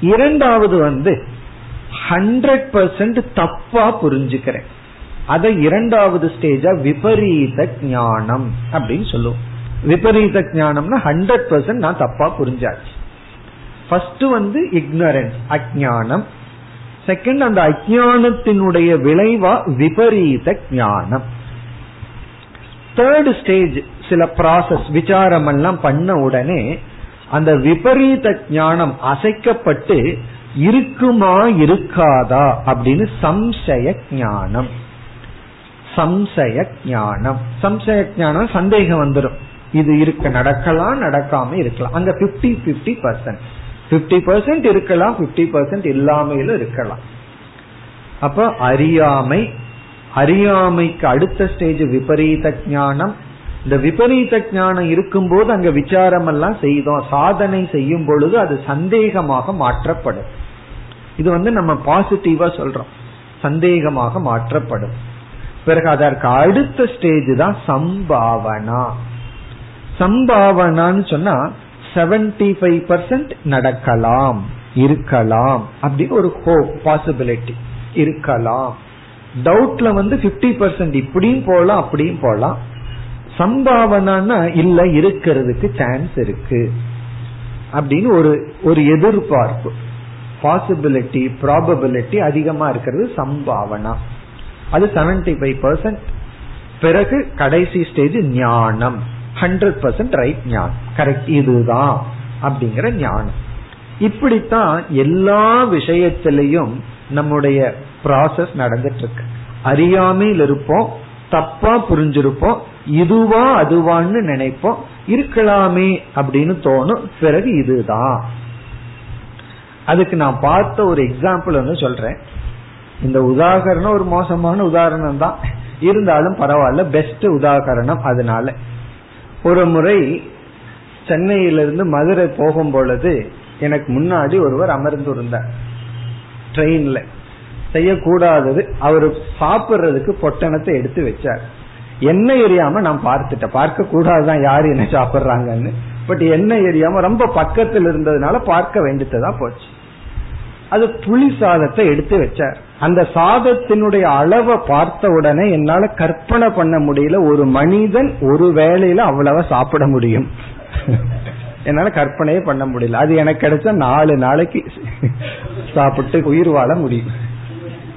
இரண்டாவது வந்து ஹண்ட்ரட் பர்சன்ட் தப்பா புரிஞ்சுக்கிறேன். அதை இரண்டாவது ஸ்டேஜா விபரீத ஞானம் அப்படின்னு சொல்லுவோம். விபரீத ஞானம்னா ஹண்ட்ரட் பர்சன்ட் நான் தப்பா புரிஞ்சாச்சு. ஃபர்ஸ்ட் வந்து இக்னரன்ஸ் அஜானம் செகண்ட் அந்த அஜானத்தினுடைய விளைவா விபரீத ஞானம். தேர்ட் ஸ்டேஜ் சில ப்ராசஸ் விசாரம் எல்லாம் பண்ண உடனே அந்த விபரீத ஞானம் அசைக்கப்பட்டு இருக்குமா இருக்காதா அப்படின்னு சம்சய ஞானம். சம்சய ஞானம் சம்சய ஞானம் சந்தேகம் வந்துடும் இது இருக்க நடக்கலாம் நடக்காம இருக்கலாம். அங்க fifty fifty percent fifty percent இருக்கலாம் பிப்டி பர்சன்ட் இல்லாமையிலும் இருக்கலாம். அப்ப அறியாமை அறியாமைக்கு அடுத்த ஸ்டேஜ் விபரீத ஞானம். இந்த விபரீத ஞானம் இருக்கும்போது அங்க விசாரம் எல்லாம் செய்தோம். சாதனை செய்யும் பொழுது அது சந்தேகமாக மாற்றப்படும். இது வந்து நம்ம பாசிட்டிவா சொல்றோம். சந்தேகமாக மாற்றப்படும். பிறகு அதற்கு அடுத்த ஸ்டேஜ் தான் சம்பாவனா. சம்பாவனான்னு சொன்னா செவன்டி ஃபைவ் பர்சன்ட் நடக்கலாம் இருக்கலாம் அப்படின்னு ஒரு ஹோப் பாசிபிலிட்டி இருக்கலாம். டவுட்ல வந்து பிப்டி பர்சன்ட் இப்படியும் போகலாம் அப்படியும் போகலாம் சம்பாவனா இல்ல இருக்கிறதுக்கு சான்ஸ் இருக்கு அப்படின்னு ஒரு ஒரு எதிர்பார்ப்பு. பாசிபிலிட்டி ப்ராபபிலிட்டி அதிகமா இருக்கிறது சம்பாவனா. அது செவன்டி ஃபைவ் பர்சன்ட் பிறகு கடைசி ஸ்டேஜ் ஞானம். ஹண்ட்ரட் பர்சன்ட் ரைட் ஞானம். கரெக்ட் இதுதான் அப்படிங்கிற ஞானம். இப்படித்தான் எல்லா விஷயத்திலையும் நம்முடைய ப்ராசஸ் நடந்துட்டு இருக்கு அறியாமையில் இருப்போம் தப்பா புரிஞ்சிருப்போம் இதுவா அதுவான்னு நினைப்போம் இருக்கலாமே அப்படின்னு தோணும். பிறகு இதுதான். அதுக்கு நான் பார்த்த ஒரு எக்ஸாம்பிள் வந்து சொல்றேன். இந்த உதாகரணம் ஒரு மோசமான உதாரணம் தான். இருந்தாலும் பரவாயில்ல பெஸ்ட் உதாகரணம் அதனால. ஒரு முறை சென்னையிலிருந்து மதுரை போகும் பொழுது எனக்கு முன்னாடி ஒருவர் அமர்ந்திருந்தார். ட்ரெயின்ல செய்யக்கூடாதது அவர் சாப்பிடுறதுக்கு பொட்டணத்தை எடுத்து வச்சார். என்ன எரியாம நான் பார்த்துட்டேன். பார்க்க கூடாதுதான் யாரு என்ன சாப்பிடுறாங்கன்னு. பட் என்ன எரியாம ரொம்ப பக்கத்தில் இருந்ததுனால பார்க்க வேண்டியதுதான் போச்சு. அது புளி சாதத்தை எடுத்து வச்சார். அந்த சாதத்தினுடைய அளவை பார்த்த உடனே என்னால கற்பனை பண்ண முடியல. ஒரு மனிதன் ஒரு வேளையில அவ்வளவா சாப்பிட முடியும். என்னால கற்பனையே பண்ண முடியல. அது எனக்கு கிடைச்ச நாலு நாளைக்கு சாப்பிட்டு உயிர் வாழ முடியும்.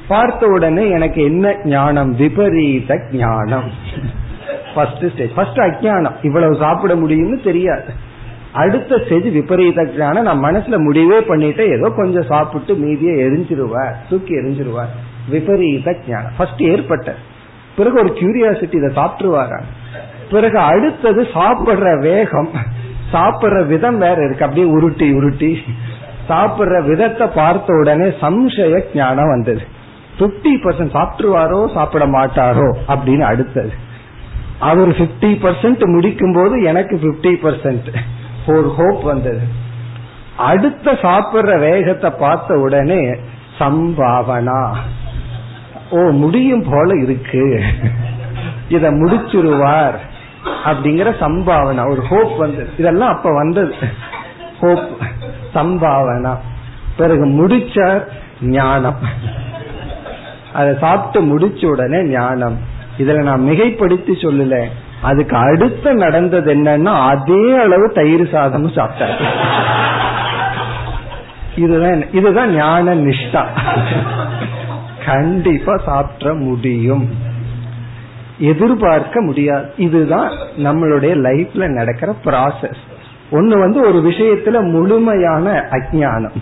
பார்த்த உடனே எனக்கு என்ன ஞானம்? விபரீத ஞானம். ஃபர்ஸ்ட் ஸ்டேஜ் ஃபர்ஸ்ட் அஜானம் இவ்வளவு சாப்பிட முடியும்னு தெரியாது. அடுத்த ஸ்டேஜ் விபரீத ஞானம் நான் மனசுல முடிவே பண்ணிட்டு ஏதோ கொஞ்சம் சாப்பிட்டு மீதியை எரிஞ்சிருவார் தூக்கி எரிஞ்சிருவார். விபரீத ஞானம். ஃபர்ஸ்ட் ஏற்பட்ட. பிறகு ஒரு கியூரியாசிட்டி இதை சாப்பிட்டுருவாரா பிறகு அடுத்தது சாப்பிடுற வேகம் சாப்பிடுற விதம் வேற இருக்கு. அப்படியே உருட்டி உருட்டி. சாப்பிடுற விதத்தை பார்த்த உடனே சம்சய ஞானம் வந்தது. பிப்டி பர்சன்ட் சாப்பிட்டுருவாரோ சாப்பிட மாட்டாரோ அப்படின்னு அடுத்தது. அவர் பிப்டி பர்சன்ட் முடிக்கும் போது எனக்கு பிப்டி பர்சன்ட் ஒரு ஹோப் வந்தது. அடுத்த சாப்பிடுற வேகத்தை பார்த்த உடனே சம்பாவனா. ஓ முடியும் போல இருக்கு. இத முடிச்சிருவார் அப்படிங்கிற சம்பாவனா. ஒரு ஹோப் வந்தது. இதெல்லாம் அப்ப வந்தது. ஹோப் சம்பாவனா. பிறகு முடிச்சார் ஞானம். அதை சாப்பிட்டு முடிச்ச உடனே ஞானம். இதுல நான் மிகைப்படுத்தி சொல்லல. அதுக்கு அடுத்து நடந்தது என்னன்னா அதே அளவு தயிர் சாதமும் சாப்பிட்டாரு இதுதான் இதுதான் ஞான நிஷ்டா. கண்டிப்பா சாப்பிட முடியும். எதிர்பார்க்க முடியாது. இதுதான் நம்மளுடைய லைஃப்ல நடக்கிற ப்ராசஸ் ஒண்ணு வந்து ஒரு விஷயத்துல முழுமையான அஜானம்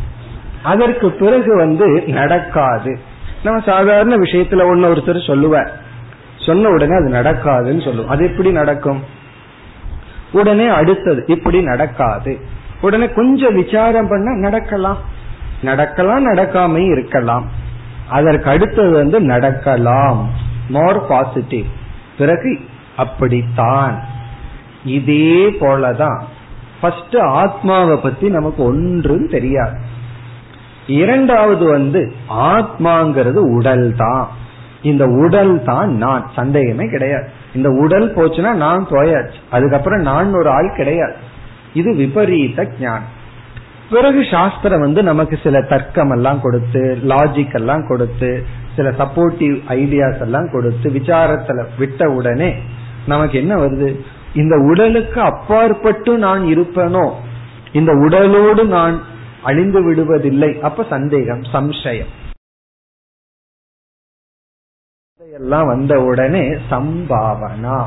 அதற்கு பிறகு வந்து நடக்காது. நம்ம சாதாரண விஷயத்துல ஒன்னு ஒருத்தர் சொல்லுவார். சொன்ன உடனே அது நடக்காதுன்னு சொல்லுவோம் அது எப்படி நடக்கும்? உடனே அடுத்தது இப்படி நடக்காது. உடனே கொஞ்சம் விசாரம் பண்ண நடக்கலாம். நடக்கலாம் நடக்காம இருக்கலாம். அதற்கு அடுத்தது வந்து நடக்கலாம். மோர் பாசிட்டிவ் பிறகு அப்படித்தான். இதே போலதான். ஃபர்ஸ்ட் ஆத்மாவை பத்தி நமக்கு ஒன்றும் தெரியாது. இரண்டாவது வந்து ஆத்மாங்கிறது உடல் தான் இந்த உடல் தான் நான். சந்தேகமே கிடையாது. இந்த உடல் போச்சுன்னா நான் போயாச்சு அதுக்கப்புறம் நான் ஒரு ஆள் கிடையாது. இது விபரீத ஞானம். பிறகு சாஸ்திரம் வந்து நமக்கு சில தர்க்கம் எல்லாம் கொடுத்து லாஜிக் எல்லாம் கொடுத்து சில சப்போர்ட்டிவ் ஐடியாஸ் எல்லாம் கொடுத்து விசாரத்துல விட்ட உடனே நமக்கு என்ன வருது? இந்த உடலுக்கு அப்பாற்பட்டு நான் இருப்பேனோ? இந்த உடலோடு நான் அழிந்து விடுவதில்லை. அப்ப சந்தேகம் சம்சயம். எல்லாம் வந்த உடனே சம்பாவனா.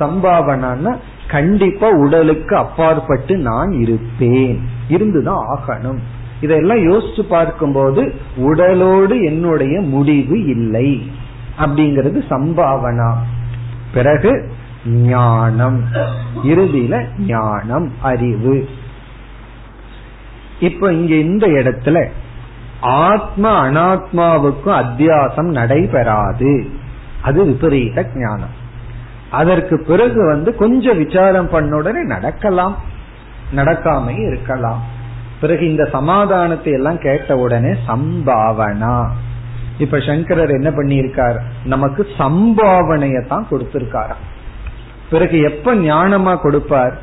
சம்பாவனான்னா கண்டிப்பா உடலுக்கு அப்பாற்பட்டு நான் இருப்பேன். இருந்துதான் ஆகணும். இதெல்லாம் யோசிச்சு பார்க்கும்போது உடலோடு என்னுடைய முடிவு இல்லை. அப்படிங்கிறது சம்பாவனா. பிறகு ஞானம். இறுதியில ஞானம் அறிவு. இப்ப இங்க இந்த இடத்துல ஆத்ம அனாத்மாவுக்கும் அத்தியாசம் நடைபெறாது. அது விபரீத ஞானம். அதற்கு பிறகு வந்து கொஞ்சம் விசாரம் பண்ண உடனே நடக்கலாம். நடக்காம இருக்கலாம். பிறகு இந்த சமாதானத்தை எல்லாம் கேட்ட உடனே சம்பாவனா. இப்ப சங்கரர் என்ன பண்ணியிருக்கார்? நமக்கு சம்பாவனையை தான் கொடுத்திருக்காரா பிறகு எப்ப ஞானமா கொடுப்பார்?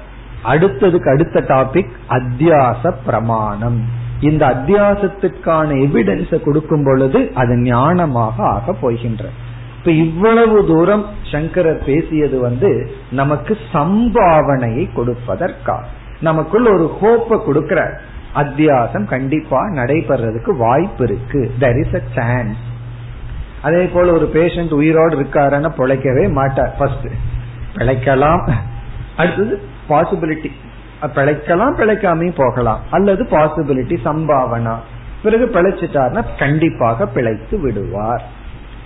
அடுத்ததுக்கு அடுத்த டாபிக் அத்தியாச பிரமாணம். இந்த அத்தியாசத்துக்கான எவிடன்ஸ கொடுக்கும் பொழுது அது ஞானமாக ஆக போகின்ற இப்ப இவ்வளவு தூரம் சங்கரர் பேசியது வந்து நமக்கு சம்பாவனையை கொடுப்பதற்காக. நமக்குள்ள ஒரு ஹோப்பை கொடுக்கிறார். அத்தியாசம் கண்டிப்பா நடைபெறதுக்கு வாய்ப்பு இருக்கு. தெர் இஸ் அ சான்ஸ் அதே போல ஒரு பேஷண்ட் உயிரோடு இருக்காருன்னு பிழைக்கவே மாட்டார். ஃபர்ஸ்ட் பிழைக்கலாம். அடுத்தது பாசிபிலிட்டி பிழைக்கலாம் பிழைக்காமையும் போகலாம். அல்லது பாசிபிலிட்டி சம்பாவனா. பிறகு பிழைச்சிட்டார்னா கண்டிப்பாக பிழைத்து விடுவார்.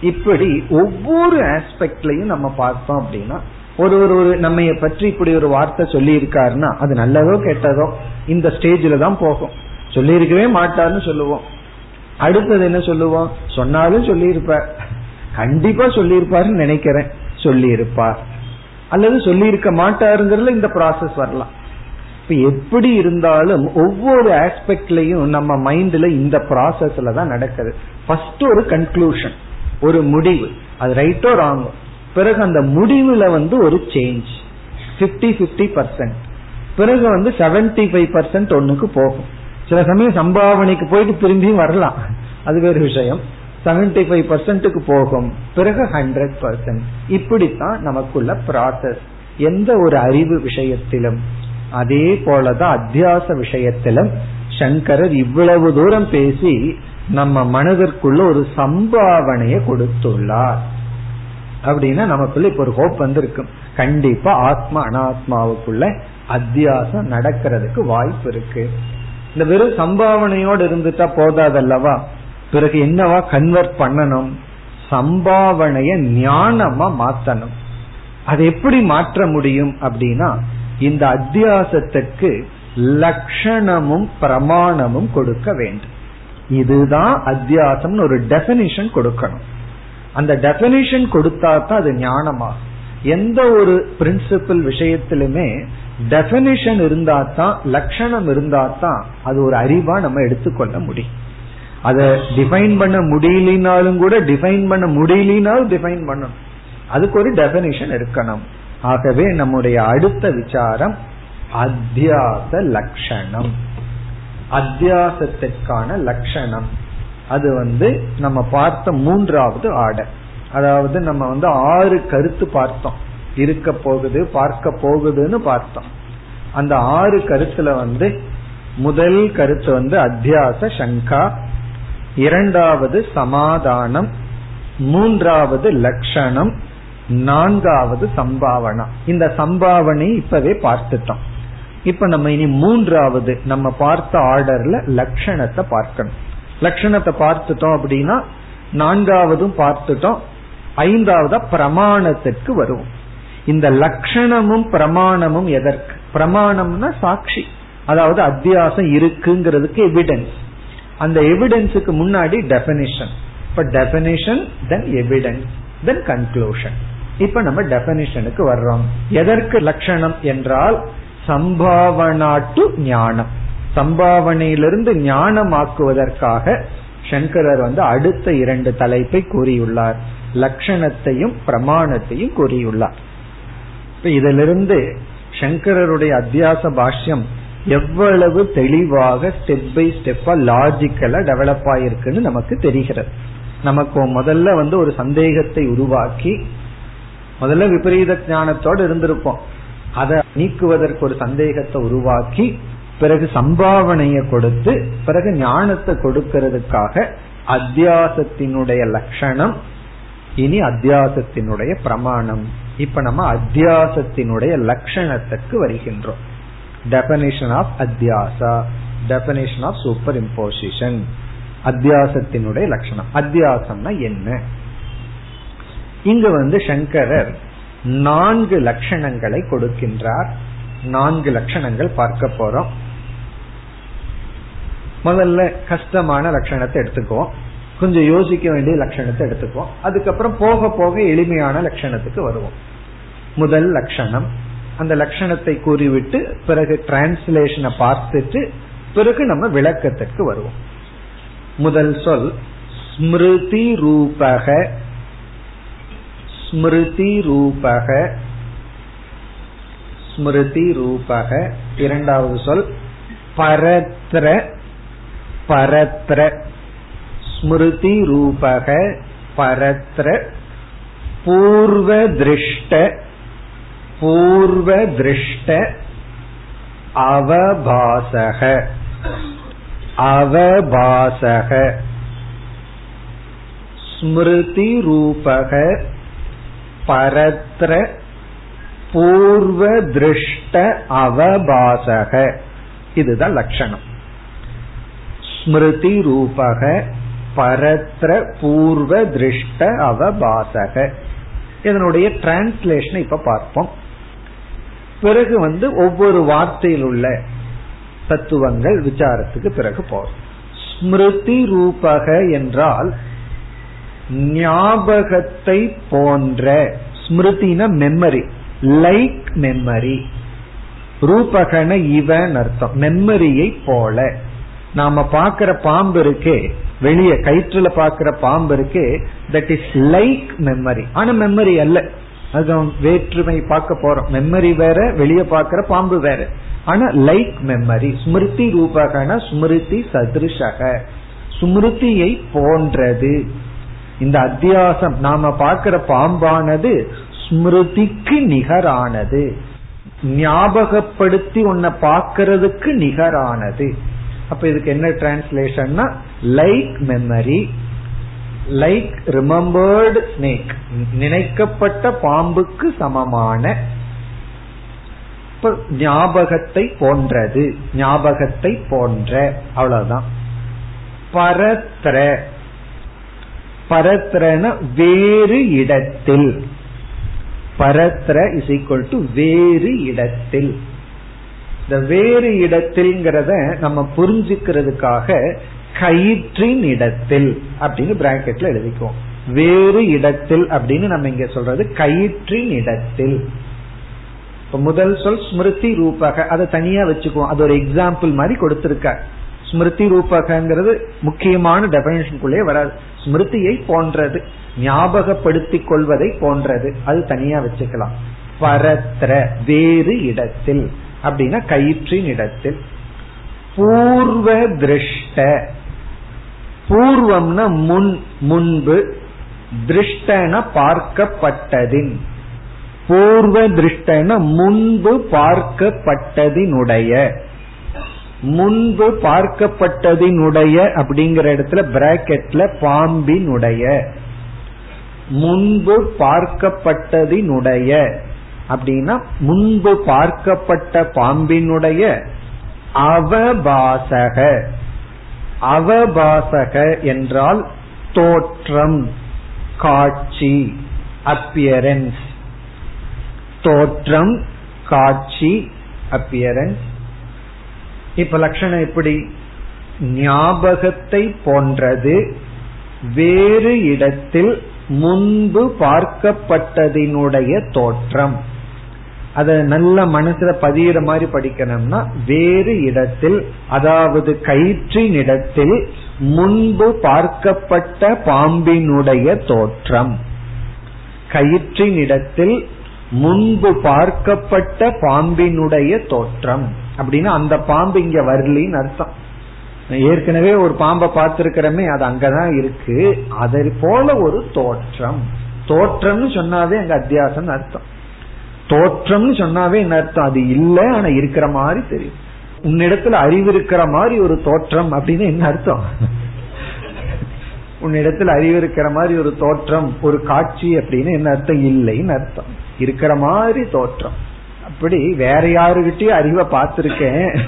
இப்படி ஒவ்வொரு ஆஸ்பெக்ட்லயும் நம்ம பார்த்தோம் அப்படின்னா ஒரு ஒரு ஒரு நம்ம பற்றி இப்படி ஒரு வார்த்தை சொல்லி இருக்காருன்னா அது நல்லதோ கெட்டதோ இந்த ஸ்டேஜில தான் போகும். சொல்லி இருக்கவே மாட்டார்னு சொல்லுவோம். அடுத்தது என்ன சொல்லுவோம்? சொன்னாலும் சொல்லியிருப்பார். கண்டிப்பா சொல்லியிருப்பாருன்னு நினைக்கிறேன். சொல்லியிருப்பார். அல்லது சொல்லியிருக்க மாட்டாருங்கிறதுல இந்த ப்ராசஸ் வரலாம். இப்ப எப்படி இருந்தாலும் ஒவ்வொரு ஆஸ்பெக்ட்லயும் நம்ம மைண்ட்ல இந்த ப்ராசஸ்ல தான் நடக்குது. ஃபர்ஸ்ட் ஒரு கன்க்ளூஷன் ஒரு முடிவு. அது ரைட்டோ ராங்கோ பிறகு அந்த முடிவுல வந்து ஒரு சேஞ்ச் பிப்டி பிப்டி பர்சன்ட் பிறகு வந்து செவன்டி ஃபைவ் பர்சன்ட் ஒன்னுக்கு போகும். சில சமயம் சம்பாவனைக்கு போயிட்டு திரும்பியும் வரலாம். அது வேறு விஷயம். செவன்டி ஃபைவ் பர்சன்ட்டுக்கு போகும். பிறகு ஹண்ட்ரட் பர்சன்ட் இப்படித்தான் நமக்குள்ள ப்ராசஸ் எந்த ஒரு அறிவு விஷயத்திலும் அதே போலதான் அத்தியாச விஷயத்திலும் சங்கரர் இவ்வளவு தூரம் பேசி நம்ம மனதிற்குள்ள ஒரு சம்பாவனையை கொடுத்துள்ளார். அப்படின்னா நமக்குள்ள இப்ப ஒரு ஹோப் வந்திருக்கும். கண்டிப்பா ஆத்மா அனாத்மாவுக்குள்ள அத்தியாசம் நடக்கிறதுக்கு வாய்ப்பு இருக்கு. இந்த வெறும் சம்பாவனையோடு இருந்துட்டா போதாதல்லவா? பிறகு என்னவா கன்வெர்ட் பண்ணணும்? சம்பாவனைய ஞானமா மாத்தணும். அது எப்படி மாற்ற முடியும் அப்படின்னா இந்த அத்தியாசத்துக்கு லட்சணமும் பிரமாணமும் கொடுக்க வேண்டும். இதுதான் அத்தியாசம்னு ஒரு டெபினிஷன் கொடுக்கணும். அந்த டெபினிஷன் கொடுத்தா தான் அது ஞானமாகும். எந்த ஒரு பிரின்சிபல் விஷயத்திலுமே டெபினிஷன் இருந்தா தான் லட்சணம் இருந்தா தான் அது ஒரு அறிவா நம்ம எடுத்துக்கொள்ள முடியும். அதை டிஃபைன் பண்ண முடியலினாலும் கூட டிஃபைன் பண்ண முடியலினாலும் டிஃபைன் பண்ணணும். அதுக்கு ஒரு டெபினிஷன் இருக்கணும். ஆகவே நம்முடைய அடுத்த விசாரம் அத்தியாச லட்சணம் அத்தியாசத்திற்கான லட்சணம் அது வந்து நம்ம பார்த்த மூன்றாவது ஆர்டர் அதாவது நம்ம வந்து ஆறு கருத்து பார்த்தோம். இருக்க போகுது பார்க்க போகுதுன்னு பார்த்தோம். அந்த ஆறு கருத்துல வந்து முதல் கருத்து வந்து அத்தியாச சங்கா இரண்டாவது சமாதானம் மூன்றாவது லட்சணம் நான்காவது சம்பாவனா. இந்த சம்பாவனை இப்பவே பார்த்துட்டோம். இப்ப நம்ம இனி மூன்றாவது நம்ம பார்த்த ஆர்டர்ல லட்சணத்தை பார்க்கணும். லட்சணத்தை பார்த்துட்டோம் அப்படின்னா நான்காவதும் பார்த்துட்டோம் ஐந்தாவதா பிரமாணத்திற்கு வருவோம். இந்த லட்சணமும் பிரமாணமும் எதற்கு? பிரமாணம்னா சாட்சி. அதாவது அத்தியாசம் இருக்குங்கிறதுக்கு எவிடன்ஸ் அந்த எவிடன்ஸுக்கு முன்னாடி டெபனிஷன் இப்ப definition then evidence then conclusion இப்ப நம்ம டெபனிஷனுக்கு வர்றோம். எதற்கு லட்சணம் என்றால் சம்பாவனா டு ஞானம். சம்பாவனையிலிருந்து ஞானமாக்குவதற்காக சங்கரர் வந்து அடுத்த இரண்டு தலைப்பை கூறியுள்ளார். லட்சணத்தையும் பிரமாணத்தையும் கூறியுள்ளார். இப்ப இதிலிருந்து சங்கரருடைய அத்தியாச பாஷ்யம் எவ்வளவு தெளிவாக ஸ்டெப் பை ஸ்டெப்பா லாஜிக்கலா டெவலப் ஆயிருக்குன்னு நமக்கு தெரிகிறது. நமக்கு முதல்ல வந்து ஒரு சந்தேகத்தை உருவாக்கி முதல்ல விபரீத ஞானத்தோடு இருந்திருப்போம். அதை நீக்குவதற்கு ஒரு சந்தேகத்தை உருவாக்கி பிறகு சம்பாவனைய கொடுத்து பிறகு ஞானத்தை கொடுக்கிறதுக்காக அத்தியாசத்தினுடைய லட்சணம் இனி அத்தியாசத்தினுடைய பிரமாணம். இப்ப நம்ம அத்தியாசத்தினுடைய லட்சணத்துக்கு வருகின்றோம். டெபனிஷன் ஆஃப் அத்தியாசா டெபனிஷன் ஆஃப் சூப்பர் இம்போசிஷன் அத்தியாசத்தினுடைய லட்சணம். அத்தியாசம்னா என்ன? இங்கு வந்து சங்கரர் நான்கு லட்சணங்களை கொடுக்கின்றார். நான்கு லட்சணங்கள் பார்க்க போறோம். முதல்ல கஷ்டமான லட்சணத்தை எடுத்துக்குவோம். கொஞ்சம் யோசிக்க வேண்டிய லட்சணத்தை எடுத்துக்குவோம். அதுக்கப்புறம் போக போக எளிமையான லட்சணத்துக்கு வருவோம். முதல் லட்சணம் அந்த லட்சணத்தை கூறிவிட்டு பிறகு டிரான்ஸ்லேஷனை பார்த்துட்டு பிறகு நம்ம விளக்கத்திற்கு வருவோம். முதல் சொல் ஸ்மிருதி ரூபக ஸ்மிருதி ரூபக. ஸ்மிருதி ரூபக. இரண்டாவது சொல் பரத்ர பரத்ர. ஸ்மிருதி ரூபக பரத்ர. பூர்வ திருஷ்ட பூர்வ திருஷ்ட அவபாசக அவபாசக. ஸ்மிருதி ரூபக பரத்ர பூர்வ திருஷ்ட அவபாசக. இதுதான் லட்சணம். ஸ்மிருதி ரூபக பரத்ர பூர்வ திருஷ்ட அவபாசக. இதனுடைய டிரான்ஸ்லேஷன் இப்ப பார்ப்போம். பிறகு வந்து ஒவ்வொரு வார்த்தையில் உள்ள தத்துவங்கள் விசாரத்துக்கு பிறகு போகும் ஸ்மிருதி ரூபக என்றால் ஞாபகத்தை போன்ற ஸ்மிருதின மெமரி லைக் மெமரி ரூபகன இவன் அர்த்தம். மெமரியை போல. நாம பாக்கிற பாம்பு இருக்கே வெளியே கயிற்றுல பாக்கிற பாம்பு இருக்கே தட் இஸ் லைக் மெமரி ஆனா மெமரி அல்ல. அது வேற்றுமை பார்க்க போறோம். மெமரி வேற வெளியே பாக்குற பாம்பு வேற. ஆனா லைக் மெமரி ஸ்மிருதி ரூபகன ஸ்மிருதி சதிருஷக. ஸ்மிருதியை போன்றது. இந்த அத்தியாசம் நாம பார்க்கிற பாம்பானது ஸ்மிருதிக்கு நிகரானது. ஞாபகப்படுத்தி உன்னை பார்க்கறதுக்கு நிகரானது. அப்ப இதுக்கு என்ன டிரான்ஸ்லேஷன்னா like memory like remembered snake நினைக்கப்பட்ட பாம்புக்கு சமமான ஞாபகத்தை போன்றது ஞாபகத்தை போன்ற அவ்வளவுதான். பரத்ர. பரத்ரன வேறு இடத்தில். பரத்ர இஸ் ஈக்வல் டு வேறு இடத்தில். இந்த வேறு இடத்தில்ங்கிறத நம்ம புரிஞ்சுக்கிறதுக்காக கயிற்றின் இடத்தில் அப்படின்னு பிராக்கெட்ல எழுதிக்குவோம். வேறு இடத்தில் அப்படின்னு நம்ம இங்க சொல்றது கயிற்றின் இடத்தில். முதல் சொல் ஸ்மிருதி ரூபக அதை தனியா வச்சுக்குவோம். அது ஒரு எக்ஸாம்பிள் மாதிரி கொடுத்திருக்க ஸ்மிருதி ரூபகங்கிறது முக்கியமான டெபனேஷனுக்குள்ளே வராது. ஸ்மிருதியை போன்றது ஞாபகப்படுத்திக் கொள்வதை போன்றது. அது தனியா வச்சுக்கலாம். பரத்திர வேறு இடத்தில். அப்படின்னா கயிற்றின் இடத்தில். பூர்வ திருஷ்ட. பூர்வம்னா முன் முன்பு. திருஷ்டன பார்க்கப்பட்டதின். பூர்வ திருஷ்டன முன்பு பார்க்கப்பட்டதினுடைய. முன்பு பார்க்கப்பட்டதினுடைய அப்படிங்கிற இடத்துல பிராக்கெட்ல பாம்பினுடைய. முன்பு பார்க்கப்பட்டதினுடைய அப்படின்னா முன்பு பார்க்கப்பட்ட பாம்பினுடைய அவபாசக. அவபாசக என்றால் தோற்றம் காட்சி அப்பியரன்ஸ் தோற்றம் காட்சி அப்பியரன்ஸ் இப்ப லட்சணம் எப்படி? ஞாபகத்தை போன்றது வேறு இடத்தில் முன்பு பார்க்கப்பட்டதினுடைய தோற்றம். அத நல்ல மனசுல பதியிற மாதிரி படிக்கணும்னா வேறு இடத்தில் அதாவது கயிற்றின் இடத்தில் முன்பு பார்க்கப்பட்ட பாம்பினுடைய தோற்றம். கயிற்றின் இடத்தில் முன்பு பார்க்கப்பட்ட பாம்பினுடைய தோற்றம். அப்படின்னா அந்த பாம்பு இங்க வரலின்னு அர்த்தம். ஏற்கனவே ஒரு பாம்பை பார்த்திருக்கிறமே அது அங்கதான் இருக்கு. அதை போல ஒரு தோற்றம். தோற்றம்னு சொன்னாவே அங்க அத்தியாசம் அர்த்தம். தோற்றம்னு சொன்னாவே என்ன அர்த்தம்? அது இல்ல ஆனா இருக்கிற மாதிரி தெரியும். உன்னிடத்துல அறிவு இருக்கிற மாதிரி ஒரு தோற்றம் அப்படின்னு என்ன அர்த்தம்? உன்னிடத்துல அறிவு இருக்கிற மாதிரி ஒரு தோற்றம் ஒரு காட்சி அப்படின்னு என்ன அர்த்தம்? இல்லைன்னு அர்த்தம். இருக்கிற மாதிரி தோற்றம். அப்படி வேற யாருகிட்டயும் அறிவை பார்த்திருக்கேன்.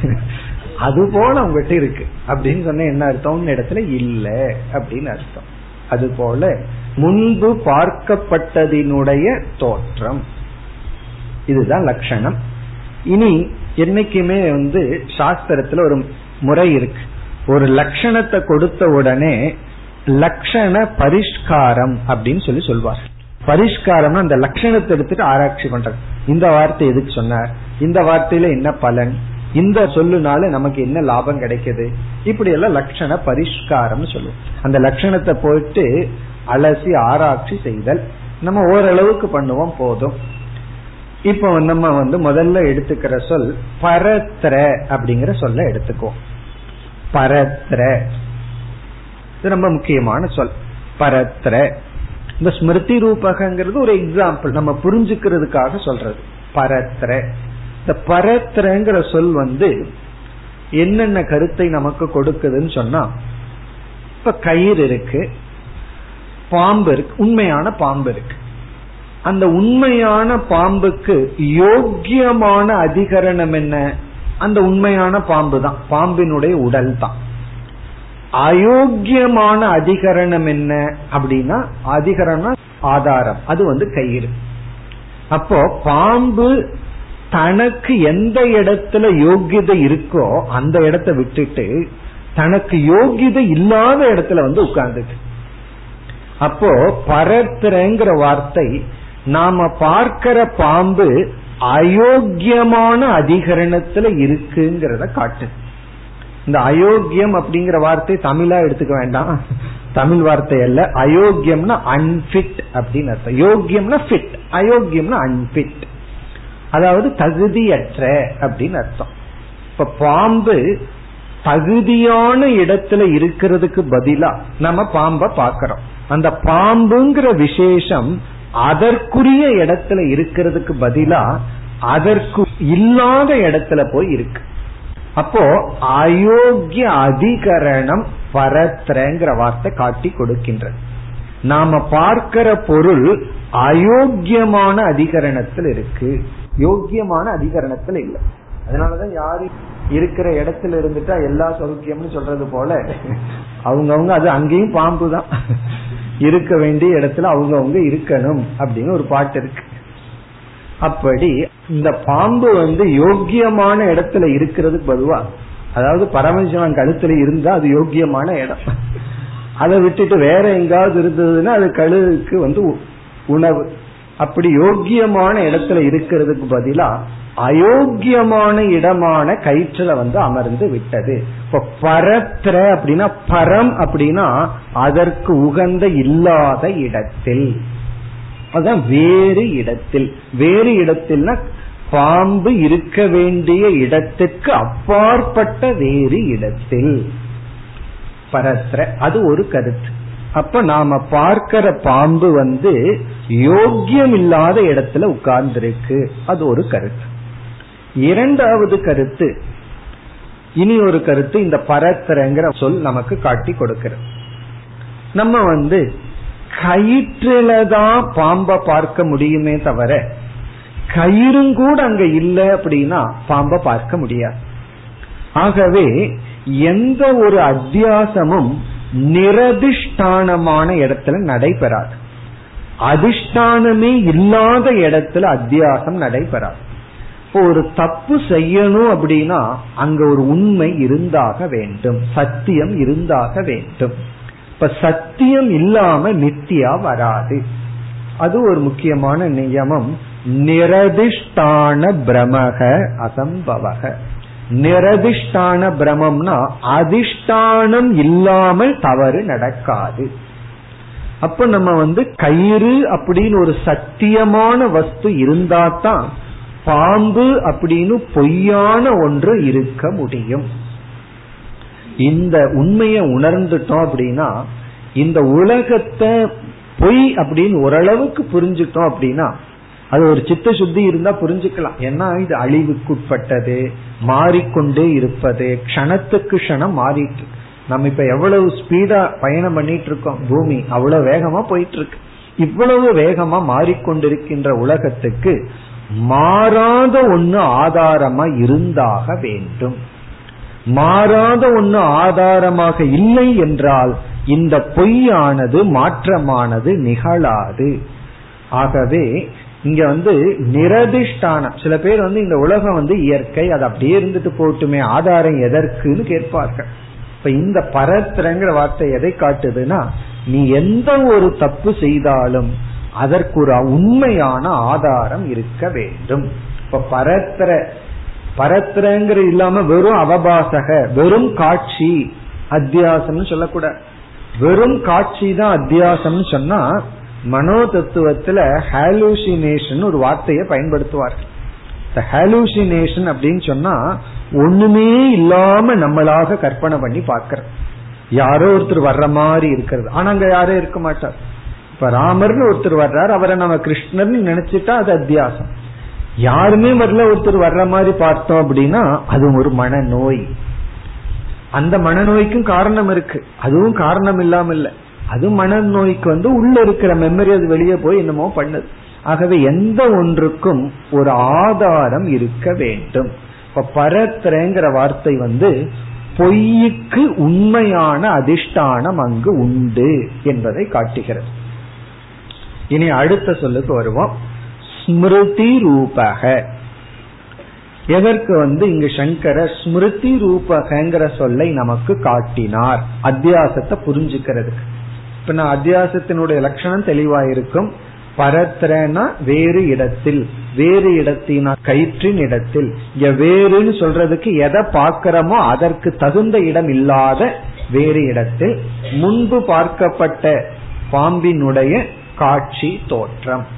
அது போல உங்ககிட்ட இருக்கு. அப்படின்னு சொன்ன என்ன அர்த்தம்? இடத்துல இல்ல அப்படின்னு அர்த்தம். அது போல முன்பு பார்க்கப்பட்டதினுடைய தோற்றம். இதுதான் லட்சணம். இனி என்னைக்குமே வந்து சாஸ்திரத்துல ஒரு முறை இருக்கு. ஒரு லட்சணத்தை கொடுத்த உடனே லட்சண பரிஷ்காரம் அப்படின்னு சொல்லி சொல்வார் பரிஷ்காரம் அந்த லட்சணத்தை எடுத்துட்டு ஆராய்ச்சி பண்றது. இந்த வார்த்தை எதுக்கு சொன்னார் இந்த வார்த்தையில என்ன பலன்? இந்த சொல்லுனால நமக்கு என்ன லாபம் கிடைக்குது? இப்படி எல்லாம் லட்சண பரிஷ்காரம் சொல்லுவோம். அந்த லட்சணத்தை போயிட்டு அலசி ஆராய்ச்சி செய்தல். நம்ம ஓரளவுக்கு பண்ணுவோம் போதும். இப்போ நம்ம வந்து முதல்ல எடுத்துக்கிற சொல் பரத்ர அப்படிங்கிற சொல்ல எடுத்துக்குவோம். பரத்ர. இது ரொம்ப முக்கியமான சொல். பரத்ர. இந்த ஸ்மிருதி ரூபகங்கிறது ஒரு எக்ஸாம்பிள் நம்ம புரிஞ்சுக்கிறதுக்காக சொல்றது. பரத்ர. இந்த பரத்ரங்கிற சொல் வந்து என்னென்ன கருத்தை நமக்கு கொடுக்குதுன்னு சொன்னா இப்ப கயிறு இருக்கு பாம்பு இருக்கு உண்மையான பாம்பு இருக்கு. அந்த உண்மையான பாம்புக்கு யோக்கியமான அதிகரணம் என்ன? அந்த உண்மையான பாம்பு தான் பாம்பினுடைய உடல் தான் அயோக்கியமான அதிகரணம் என்ன அப்படின்னா அதிகரணம் ஆதாரம். அது வந்து கயிறு. அப்போ பாம்பு தனக்கு எந்த இடத்துல யோகியதை இருக்கோ அந்த இடத்தை விட்டுட்டு தனக்கு யோகியதை இல்லாத இடத்துல வந்து உட்கார்ந்துட்டு. அப்போ பரத்திரங்கிற வார்த்தை நாம பார்க்கிற பாம்பு அயோக்கியமான அதிகரணத்துல இருக்குங்கிறத காட்டு. இந்த அயோக்கியம் அப்படிங்கிற வார்த்தை தமிழா எடுத்துக்க வேண்டாம். தமிழ் வார்த்தை அல்ல. அயோக்கியம்னா அன்பிட் அப்படின்னு அர்த்தம். யோக்கியம்னா ஃபிட் அயோக்கியம்னா அன்பிட் அதாவது தகுதியற்ற அப்படின்னு அர்த்தம். இப்ப பாம்பு தகுதியான இடத்துல இருக்கிறதுக்கு பதிலா நம்ம பாம்ப பாக்கிறோம் அந்த பாம்புங்கிற விசேஷம் அதற்குரிய இடத்துல இருக்கிறதுக்கு பதிலா அதற்கு இல்லாத இடத்துல போய் இருக்கு. அப்போ அயோக்கிய அதிகரணம் பரத்ரங்கிற வார்த்தை காட்டி கொடுக்கின்றது. நாம பார்க்கிற பொருள் அயோக்கியமான அதிகரணத்தில் இருக்கு. யோக்கியமான அதிகரணத்தில் இல்லை. அதனாலதான் யாரு இருக்கிற இடத்துல இருந்துட்டா எல்லா சௌக்கியம்னு சொல்றது போல அவங்கவுங்க அது அங்கேயும் பாம்பு தான். இருக்க வேண்டிய இடத்துல அவங்கவுங்க இருக்கணும் அப்படின்னு ஒரு பாட்டு இருக்கு. அப்படி இந்த பாம்பு வந்து யோக்கியமான இடத்துல இருக்கிறது பதுவா? அதாவது பரமசிவன் கழுத்துல இருந்தா அது யோக்கியமான இடம். அதை விட்டுட்டு வேற எங்காவது இருந்ததுன்னா அது கழுவுக்கு வந்து உணவு. அப்படி யோக்கியமான இடத்துல இருக்கிறதுக்கு பதிலா அயோக்கியமான இடமான கயிற்றுல வந்து அமர்ந்து விட்டது. இப்ப பரத்ர அப்படின்னா பரம் அப்படின்னா அதற்கு உகந்த இல்லாத இடத்தில். அதான் வேறு இடத்தில் வேறு இடத்தில்னா பாம்பு இருக்க வேண்டிய இடத்துக்கு அப்பாற்பட்ட வேறு இடத்தில். பரத்ர அது ஒரு கருத்து. அப்ப நாம பார்க்கிற பாம்பு வந்து யோக்கியம் இல்லாத இடத்துல உட்கார்ந்திருக்கு. அது ஒரு கருத்து. இரண்டாவது கருத்து இனி ஒரு கருத்து இந்த பரத்திரங்கிற சொல் நமக்கு காட்டி கொடுக்கிறது. நம்ம வந்து கயிற்றில தான் பாம்ப பார்க்க முடியுமே தவிர கயிறும் கூட அங்க இல்லை அப்படின்னா பாம்ப பார்க்க முடியாது. ஆகவே எந்த ஒரு அத்தியாசமும் நிரதிஷ்டானமான இடத்துல நடைபெறாது. அதிஷ்டானமே இல்லாத இடத்துல அத்தியாசம் நடைபெறாது. இப்போ ஒரு தப்பு செய்யணும் அப்படின்னா அங்க ஒரு உண்மை இருந்தாக வேண்டும் சத்தியம் இருந்தாக வேண்டும். இப்ப சத்தியம் இல்லாம நித்தியா வராது. அது ஒரு முக்கியமான நியமம். நிரதிஷ்டான பிரமக அசம்பவக. நிரதிஷ்டான பிரமம்னா அதிஷ்டானம் இல்லாமல் தவறு நடக்காது. அப்ப நம்ம வந்து கயிறு அப்படின்னு ஒரு சத்தியமான வஸ்து இருந்தா தான் பாம்பு அப்படின்னு பொய்யான ஒன்று இருக்க முடியும். இந்த உண்மையை உணர்ந்துட்டோம் அப்படின்னா இந்த உலகத்தை பொய் அப்படின்னு ஓரளவுக்கு புரிஞ்சுட்டோம் அப்படின்னா அது ஒரு சித்த சுத்தி இருந்தா புரிஞ்சுக்கலாம். ஏன்னா இது அழிவுக்குட்பட்டது மாறிக்கொண்டே இருப்பது க்ஷணத்துக்கு க்ஷணம் மாறிட்டு நம்ம இப்ப எவ்வளவு ஸ்பீடா பயணம் பண்ணிட்டு இருக்கோம்? பூமி அவ்வளவு வேகமா போயிட்டு இருக்கு. இவ்வளவு வேகமா மாறிக்கொண்டிருக்கின்ற உலகத்துக்கு மாறாத ஒண்ணு ஆதாரமா இருந்தாக வேண்டும். மாறாத ஒண்ணு ஆதாரமாக இல்லை என்றால் இந்த பொய்யானது மாற்றமானது நிகழாது. ஆகவே இங்க வந்து நிரதிஷ்டானம் சில பேர் வந்து இந்த உலகம் வந்து இயற்கை அது அப்படியே இருந்துட்டு போட்டுமே ஆதாரம் எதற்குன்னு கேட்பார்கள். இப்ப இந்த பரத்திரங்கிற வார்த்தை எதை காட்டுதுன்னா நீ எந்த ஒரு தப்பு செய்தாலும் அதற்கு ஒரு உண்மையான ஆதாரம் இருக்க வேண்டும். இப்ப பரத்திர பரத்திரங்கிற இல்லாம வெறும் அவபாசக வெறும் காட்சி அத்தியாசம்னு சொல்லக்கூடாது வெறும் காட்சி தான் அத்தியாசம்னு சொன்னா மனோ தத்துவத்துல ஹாலூசினேஷன் ஒரு வார்த்தையை பயன்படுத்துவார்கள் ஹாலூசினேஷன் அப்படின்னு சொன்னா ஒண்ணுமே இல்லாம நம்மளாக கற்பனை பண்ணி பாக்கிறோம் யாரோ ஒருத்தர் வர்ற மாதிரி இருக்கிறது. ஆனா அங்க யாரும் இருக்க மாட்டார். இப்ப ராமர்னு ஒருத்தர் வர்றார் அவரை நம்ம கிருஷ்ணர்னு நினைச்சிட்டா அது அத்தியாசம். யாருமே வரல ஒருத்தர் வர்ற மாதிரி பார்த்தோம் அப்படின்னா அது ஒரு மனநோய். அந்த மனநோய்க்கும் காரணம் இருக்கு. அதுவும் காரணம் இல்லாம இல்ல. அது மனநோய்க்கு வந்து உள்ள இருக்கிற மெமரி அது வெளியே போய் என்னமோ பண்ணுது. ஆகவே எந்த ஒன்றுக்கும் ஒரு ஆதாரம் இருக்க வேண்டும். இப்ப பரத்திரங்கிற வார்த்தை வந்து பொய்யுக்கு உண்மையான அதிஷ்டானம் அங்கு உண்டு என்பதை காட்டுகிறது. இனி அடுத்த சொல்லுக்கு வருவோம். ஸ்மிருதி ரூபக. எதற்கு வந்து இங்கு சங்கர ஸ்மிருதி ரூபகங்கிற சொல்லை நமக்கு காட்டினார்? அத்தியாசத்தை புரிஞ்சுக்கிறதுக்கு. இப்ப நான் அத்தியாசத்தினுடைய லட்சணம் தெளிவாயிருக்கும். பரத்திரனா வேறு இடத்தில். வேறு இடத்தினா கயிற்றின் இடத்தில். இங்க வேறுன்னு சொல்றதுக்கு எதை பார்க்கிறோமோ அதற்கு தகுந்த இடம் இல்லாத வேறு இடத்தில். முன்பு பார்க்கப்பட்ட பாம்பினுடைய காட்சி தோற்றம்.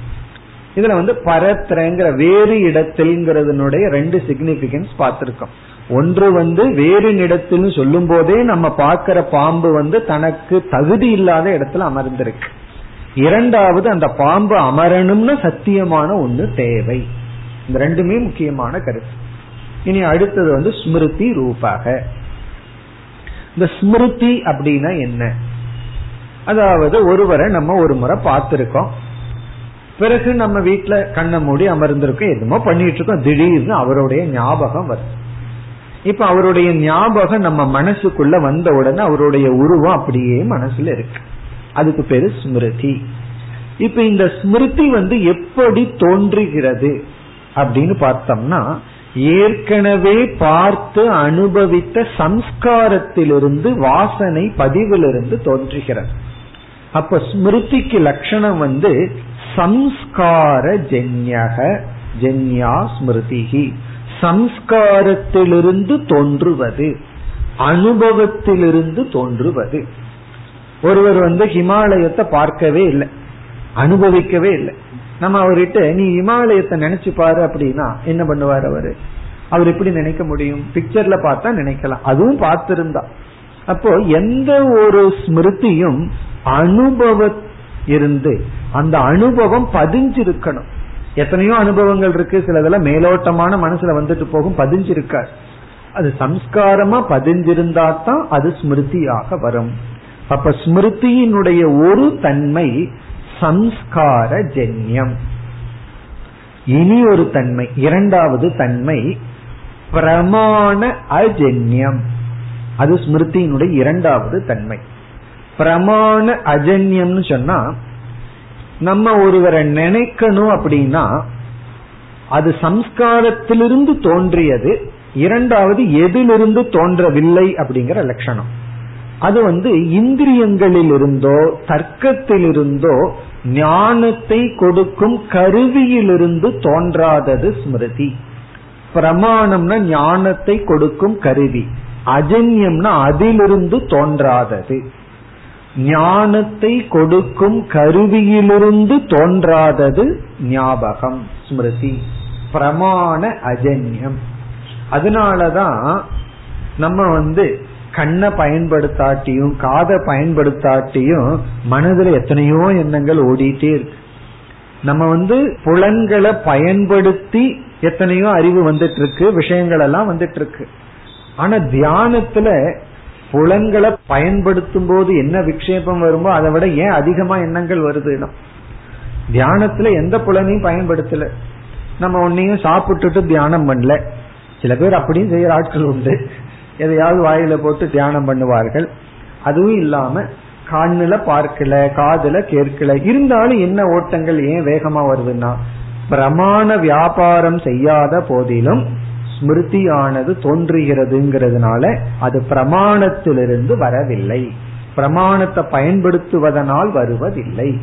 இதுல வந்து பரத்திரங்கிற வேறு இடத்தில்ங்கிறதுனுடைய ரெண்டு சிக்னிபிகன்ஸ் பார்த்திருக்கோம். ஒன்று வந்து வேறு இடத்தில் சொல்லும் போதே நம்ம பார்க்கிற பாம்பு வந்து தனக்கு தகுதி இல்லாத இடத்துல அமர்ந்திருக்கு. இரண்டாவது அந்த பாம்பு அமரணும்னு சத்தியமான ஒண்ணு தேவை. இந்த ரெண்டுமே முக்கியமான கருத்து. இனி அடுத்தது வந்து ஸ்மிருதி ரூபாக. இந்த ஸ்மிருதி அப்படின்னா என்ன? அதாவது ஒருவரை நம்ம ஒரு முறை பார்த்திருக்கோம். பிறகு நம்ம வீட்டுல கண்ணை மூடி அமர்ந்திருக்கோம் எதுமோ பண்ணிட்டு இருக்கோம். திடீர்னு அவருடைய ஞாபகம் வருது. இப்ப அவருடைய ஞாபகம் நம்ம மனசுக்குள்ள வந்த உடனே அவருடைய உருவம் அப்படியே மனசுல இருக்கு. அதுக்கு பேரு ஸ்மிருதி. இப்ப இந்த ஸ்மிருதி வந்து எப்படி தோன்றுகிறது அப்படின்னு பார்த்தோம்னா ஏற்கனவே பார்த்து அனுபவித்த சம்ஸ்காரத்திலிருந்து வாசனை பதிவிலிருந்து தோன்றுகிறது. அப்ப ஸ்மிருதிக்கு லட்சணம் வந்து சம்ஸ்கார ஜென்யக ஜென்யா ஸ்மிருதிகி சம்ஸ்காரத்திலிருந்து தோன்றுவது அனுபவத்திலிருந்து தோன்றுவது. ஒருவர் வந்து ஹிமாலயத்தை பார்க்கவே இல்லை அனுபவிக்கவே இல்லை. நம்ம அவர்கிட்ட நீ இமாலயத்தை நினைச்சு பாரு அப்படின்னா என்ன பண்ணுவார் அவரு? அவர் எப்படி நினைக்க முடியும்? பிக்சர்ல பார்த்தா நினைக்கலாம். அதுவும் பார்த்திருந்தா. அப்போ எந்த ஒரு ஸ்மிருதியும் அனுபவத்தை இருந்து அந்த அனுபவம் பதிஞ்சிருக்கணும். எத்தனையோ அனுபவங்கள் இருக்கு. சிலதுல மேலோட்டமான மனசுல வந்துட்டு போகும் பதிஞ்சிருக்கார் அது சம்ஸ்காரமா பதிஞ்சிருந்தா தான் அது ஸ்மிருதியாக வரும். அப்ப ஸ்மிருதியினுடைய ஒரு தன்மை சம்ஸ்கார ஜென்யம். இனி ஒரு தன்மை இரண்டாவது தன்மை பிரமாண அஜென்யம். அது ஸ்மிருதியினுடைய இரண்டாவது தன்மை. பிரமாண அஜன்யம்னு சொன்னா நம்ம ஒருவரை நினைக்கணும் அப்படின்னா அது சம்ஸ்காரத்திலிருந்து தோன்றியது இரண்டாவது எதிலிருந்து தோன்றவில்லை அப்படிங்கிற லட்சணம். அது வந்து இந்திரியங்களிலிருந்தோ தர்க்கத்திலிருந்தோ ஞானத்தை கொடுக்கும் கருவியிலிருந்து தோன்றாதது ஸ்மிருதி. பிரமாணம்னா ஞானத்தை கொடுக்கும் கருவி. அஜன்யம்னா அதிலிருந்து தோன்றாதது. ஞானத்தை கொடுக்கும் கருவியிலிருந்து தோன்றாதது ஞாபகம். ஸ்மிருதி. பிரமாண அஜன்யம். அதனாலதான் நம்ம வந்து கண்ணை பயன்படுத்தாட்டியும் காதை பயன்படுத்தாட்டியும் மனதில் எத்தனையோ எண்ணங்கள் ஓடிட்டே இருக்கு. நம்ம வந்து புலன்களை பயன்படுத்தி எத்தனையோ அறிவு வந்துட்டு இருக்கு விஷயங்கள் எல்லாம் வந்துட்டு இருக்கு. ஆனா தியானத்துல புலன்களை பயன்படுத்தும் போது என்ன விக்ஷேபம் வருமோ அதை விட ஏன் அதிகமா எண்ணங்கள் வருதுன்னா தியானத்துல எந்த புலனையும் பயன்படுத்தல. நம்ம ஒன்னையும் சாப்பிட்டுட்டு தியானம் பண்ணல. சில பேர் அப்படியும் செய்யற ஆட்கள் உண்டு. எதையாவது வாயில போட்டு தியானம் பண்ணுவார்கள். அதுவும் இல்லாம கண்ணுல பார்க்கல காதுல கேட்கல இருந்தாலும் என்ன ஓட்டங்கள் ஏன் வேகமா வருதுன்னா பிரமாண வியாபாரம் செய்யாத போதிலும் ஸ்மிருதியானது தோன்றுகிறதுங்கிறதுனால அது பிரமாணத்திலிருந்து வரவில்லை. பிரமாணத்தை பயன்படுத்துவதனால் வருவதில்லை.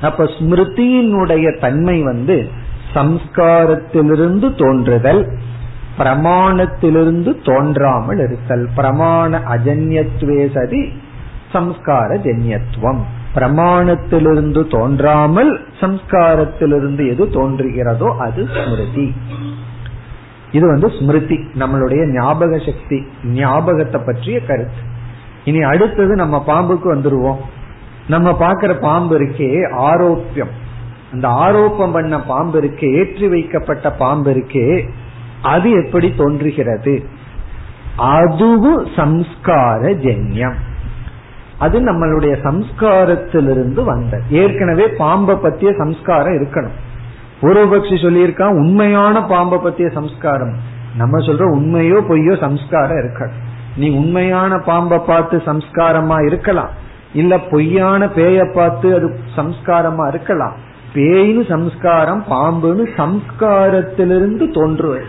அப்ப ஸ்மிருதியினுடைய தன்மை வந்து சம்ஸ்காரத்திலிருந்து தோன்றுதல் பிரமாணத்திலிருந்து தோன்றாமல் இருத்தல். பிரமாண அஜன்யத்துவே சதி சம்ஸ்கார ஜன்யத்துவம். பிரமாணத்திலிருந்து தோன்றாமல் சம்ஸ்காரத்திலிருந்து எது தோன்றுகிறதோ அது ஸ்மிருதி. இது வந்து ஸ்மிருதி நம்மளுடைய ஞாபக சக்தி ஞாபகத்தை பற்றிய கருத்து. இனி அடுத்தது நம்ம பாம்புக்கு வந்துருவோம். நம்ம பாக்குற பாம்பு இருக்கே ஆரோப்பியம். அந்த ஆரோப்பம் பண்ண பாம்பு இருக்கே ஏற்றி வைக்கப்பட்ட பாம்பு இருக்கே அது எப்படி தோன்றுகிறது? அதுவும் சம்ஸ்கார ஜென்யம். அது நம்மளுடைய சம்ஸ்காரத்திலிருந்து வந்த ஏற்கனவே பாம்பை பத்திய சம்ஸ்காரம் இருக்கணும். பூர்வபக்ஷி சொல்லியிருக்கான் உண்மையான பாம்பை பத்திய சம்ஸ்காரம். நம்ம சொல்ற உண்மையோ பொய்யோ சம்ஸ்காரம் இருக்காது. நீ உண்மையான பாம்பை பார்த்து சம்ஸ்காரமா இருக்கலாம். இல்ல பொய்யான பேய பார்த்து அது சம்ஸ்காரமா இருக்கலாம். பேயின்னு சம்ஸ்காரம் பாம்புன்னு சம்ஸ்காரத்திலிருந்து தோன்றுவது.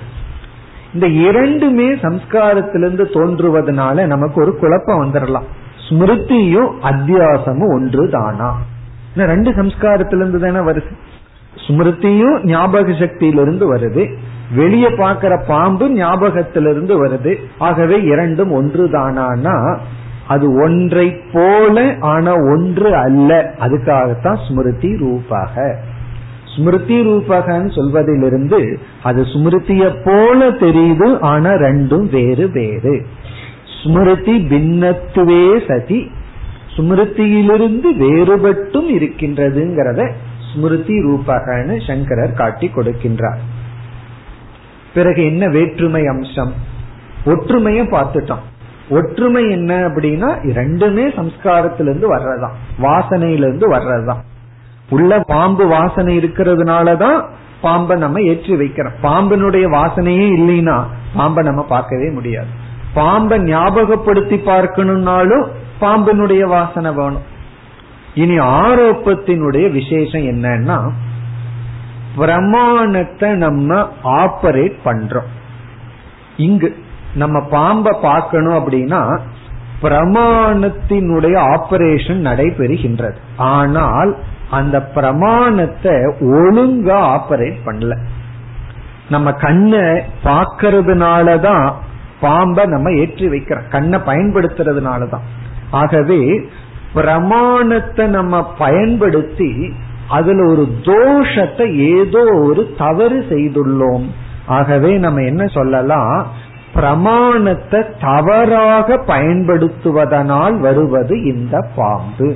இந்த இரண்டுமே சம்ஸ்காரத்திலிருந்து தோன்றுவதனால நமக்கு ஒரு குழப்பம் வந்துடலாம் ஸ்மிருதியும் அத்தியாசமும் ஒன்று தானா ரெண்டு சம்ஸ்காரத்திலிருந்து தானே வருது. ஸ்மிருதியும் ஞாபக சக்தியிலிருந்து வருது. வெளியே பார்க்கிற பாம்பு ஞாபகத்திலிருந்து வருது. ஆகவே இரண்டும் ஒன்று தானா அது ஒன்றை போல ஆனா ஒன்று அல்ல. அதுக்காகத்தான் ஸ்மிருதி ரூபாக. ஸ்மிருதி ரூபகன்னு சொல்வதிலிருந்து அது ஸ்மிருதிய போல தெரியுது ஆனா ரெண்டும் வேறு வேறு. ஸ்மிருதி பின்னத்துவே சதி. ஸ்மிருதியிலிருந்து வேறுபட்டும் இருக்கின்றதுங்கிறத ஸ்மிருதி ரூபகன்னு சங்கரர் காட்டி கொடுக்கின்றார். பிறகு என்ன வேற்றுமை அம்சம்? ஒற்றுமைய பார்த்துட்டோம். ஒற்றுமை என்ன அப்படின்னா ரெண்டுமே சம்ஸ்காரத்திலிருந்து வர்றதுதான். வாசனையிலிருந்து வர்றதுதான். உள்ள பாம்பு வாசனை இருக்கிறதுனாலதான் பாம்பை நம்ம ஏற்றி வைக்கிறோம். பாம்பினுடைய வாசனையே இல்லைன்னா பாம்பை நம்ம பார்க்கவே முடியாது. பாம்பை ஞாபகப்படுத்தி பார்க்கணும்னாலும் பாம்பினுடைய வாசனை வேணும். இனி ஆரோப்பத்தினுடைய விசேஷம் என்னன்னா பிரமாணத்தை நம்ம ஆப்பரேட் பண்றோம். இங்கு நம்ம பாம்பை பார்க்கணும் அப்படின்னா பிரமாணத்தினுடைய ஆபரேஷன் நடைபெறுகின்றது. ஆனால் அந்த பிரமாணத்தை ஒழுங்கா ஆபரேட் பண்ணல. நம்ம கண்ணை பார்க்கறதுனாலதான் பாம்பை நம்ம ஏற்றி வைக்கிறோம். கண்ணை பயன்படுத்துறதுனாலதான். ஆகவே பிரமாணத்தை நம்ம பயன்படுத்தி அதுல ஒரு தோஷத்தை ஏதோ ஒரு தவறு செய்துள்ளோம். ஆகவே நம்ம என்ன சொல்லலாம்? பிரமாணத்தை தவறாக பயன்படுத்துவதனால் வருவது இந்த பாம்பு.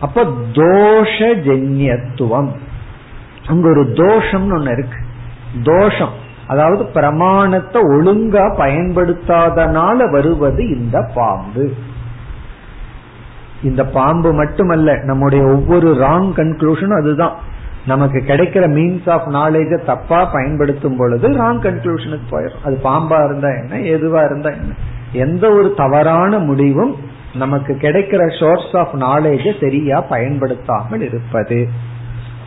அப்ப தோஷஜன்யத்துவம். அங்க ஒரு தோஷம்னு ஒண்ணு இருக்கு. தோஷம். அதாவது பிரமாணத்தை ஒழுங்கா பயன்படுத்தாதனால வருவது இந்த பாம்பு. இந்த பாம்பு மட்டுமல்ல நம்முடைய ஒவ்வொரு ராங் கன்க்ளூஷனும் அதுதான். நமக்கு கிடைக்கிற மீன்ஸ் ஆஃப் நாலேஜ தப்பா பயன்படுத்தும் பொழுது ராங் கன்க்ளூஷனுக்கு போயிடும். அது பாம்பா இருந்தா என்ன எதுவா இருந்தா என்ன. எந்த ஒரு தவறான முடிவும் நமக்கு கிடைக்கிற சோர்ஸ் ஆஃப் நாலேஜ சரியா பயன்படுத்தாமல் இருப்பது.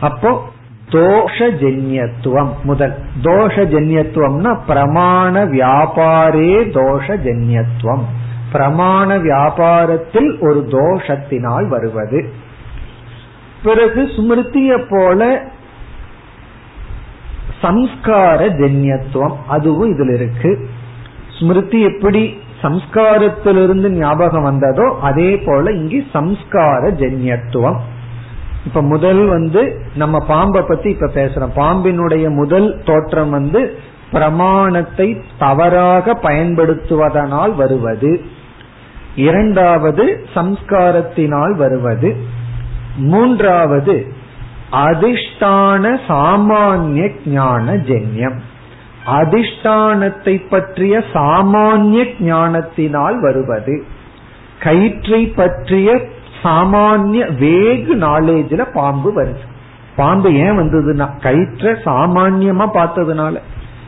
அப்போ தோஷஜன்யத்துவம் முதல். தோஷஜன்யத்துவம்னா பிரமாண வியாபாரே தோஷஜன்யத்துவம். பிரமாண வியாபாரத்தில் ஒரு தோஷத்தினால் வருவது. பிறகு ஸ்மிருதிய போல சம்ஸ்கார ஜென்யத்துவம் அதுவும் இதுல இருக்கு. ஸ்மிருதி எப்படி சம்ஸ்காரத்திலிருந்து ஞாபகம் வந்ததோ அதே போல இங்கே சம்ஸ்கார ஜென்யத்துவம். இப்ப முதல் வந்து நம்ம பாம்பை பத்தி இப்ப பேசுறோம். பாம்பினுடைய முதல் தோற்றம் வந்து பிரமாணத்தை தவறாக பயன்படுத்துவதனால் வருவது. இரண்டாவது சம்ஸ்காரத்தினால் வருவது. மூன்றாவது அதிஷ்டான சாமானிய ஞான ஜென்யம். அதிஷ்டானத்தை பற்றிய சாமானிய ஞானத்தினால் வருவது. கயிற்றை பற்றிய சாமானிய வேகு நாலேஜ்ல பாம்பு வருது. பாம்பு ஏன் வந்ததுன்னா கயிற்ற சாமான்யமா பார்த்ததுனால.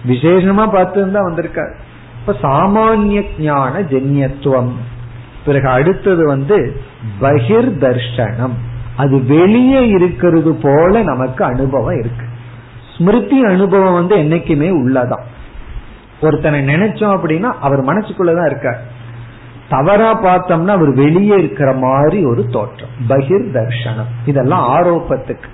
விசேஷமா பார்த்ததுதான் தான் வந்திருக்காரு. இப்ப சாமானிய ஞான ஜென்யத்துவம். பிறகு அடுத்தது வந்து பகிர் தர்ஷனம் அது வெளியே இருக்கிறது போல நமக்கு அனுபவம் இருக்கு. ஸ்மிருதி அனுபவம் வந்து என்னைக்குமே உள்ளதான். ஒருத்தனை நினைச்சோம் அப்படின்னா அவர் மனசுக்குள்ளதான் இருக்கார். தவறா பார்த்தோம்னா அவர் வெளியே இருக்கிற மாதிரி ஒரு தோற்றம். பகிர் தர்ஷனம் இதெல்லாம் ஆரோப்பத்துக்கு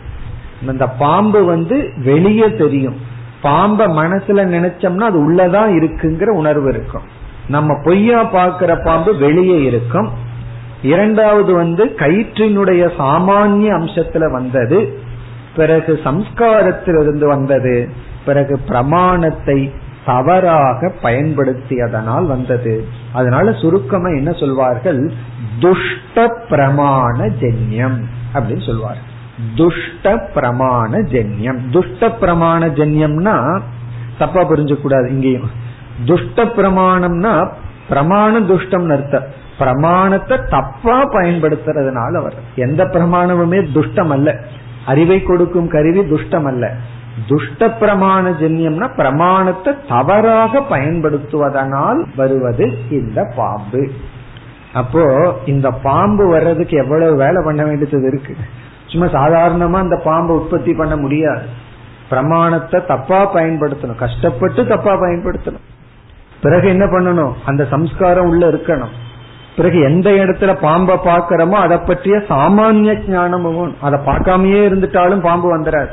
இந்த பாம்பு வந்து வெளியே தெரியும். பாம்ப மனசுல நினைச்சோம்னா அது உள்ளதான் இருக்குங்கிற உணர்வு இருக்கும். நம்ம பொய்யா பாக்குற பாம்பு வெளியே இருக்கும். இரண்டாவது வந்து கயிற்றினுடைய சாமானிய அம்சத்துல வந்தது. பிறகு சம்ஸ்காரத்திலிருந்து வந்தது. பிறகு பிரமாணத்தை தவறாக பயன்படுத்தியதனால் வந்தது. அதனால சுருக்கமா என்ன சொல்வார்கள்? துஷ்ட பிரமாண ஜென்யம் அப்படின்னு சொல்வார்கள். துஷ்ட பிரமாண ஜென்யம். துஷ்ட பிரமாண ஜென்யம்னா தப்பா புரிஞ்ச கூடாது இங்கேயும். துஷ்ட பிரமாணம்னா பிரமாண துஷ்டம் அர்த்தம். பிரமாணத்தை தப்பா பயன்படுத்துறதுனால வர எந்த பிரமாணமுமே துஷ்டம் அல்ல அறிவை கொடுக்கும் கருவி துஷ்டம் அல்ல துஷ்ட பிரமாண ஜென்யம்னா பிரமாணத்தை தவறாக பயன்படுத்துவதனால் வருவது இந்த பாம்பு. அப்போ இந்த பாம்பு வர்றதுக்கு எவ்வளவு வேலை பண்ண வேண்டியது இருக்கு? சும்மா சாதாரணமா அந்த பாம்பை உற்பத்தி பண்ண முடியாது. பிரமாணத்தை தப்பா பயன்படுத்தணும். கஷ்டப்பட்டு தப்பா பயன்படுத்தணும். பிறகு என்ன பண்ணணும்? அந்த சம்ஸ்காரம் உள்ள இருக்கணும். பிறகு எந்த இடத்துல பாம்பை பாக்கிறோமோ அதை பற்றிய சாமானிய ஞானமும் அதை பார்க்காமயே இருந்துட்டாலும் பாம்பு வந்துடாது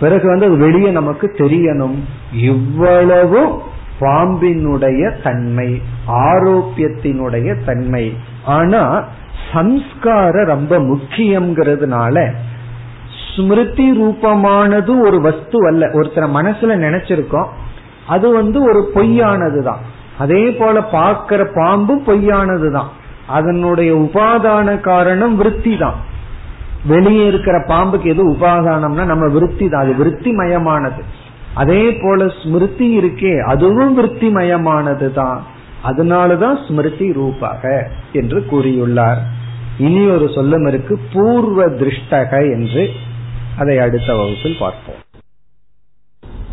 பிறகு வந்து அது வெளியே நமக்கு தெரியணும். இவ்வளவு பாம்பினுடைய தன்மை ஆரோக்கியத்தினுடைய தன்மை. ஆனா சம்ஸ்காரம் ரொம்ப முக்கியம்ங்கிறதுனால ஸ்மிருதி ரூபமானது ஒரு வஸ்து அல்ல. ஒருத்தர மனசுல நினைச்சிருக்கோம் அது வந்து ஒரு பொய்யானதுதான். அதே போல பார்க்கிற பாம்பு பொய்யானதுதான். அதனுடைய உபாதான காரணம் விருத்தி தான் வெளியே இருக்கிற பாம்புக்கு எது உபாதானம்னா நம்ம விருத்தி தான் அது விருத்தி மயமானது அதே போல ஸ்மிருதி இருக்கே அதுவும் விருத்தி மயமானது தான் அதனாலதான் ஸ்மிருதி ரூபாக என்று கூறியுள்ளார். இனி ஒரு சொல்லம் இருக்கு பூர்வ திருஷ்டக என்று அதை அடுத்த வகுப்பில் பார்ப்போம்.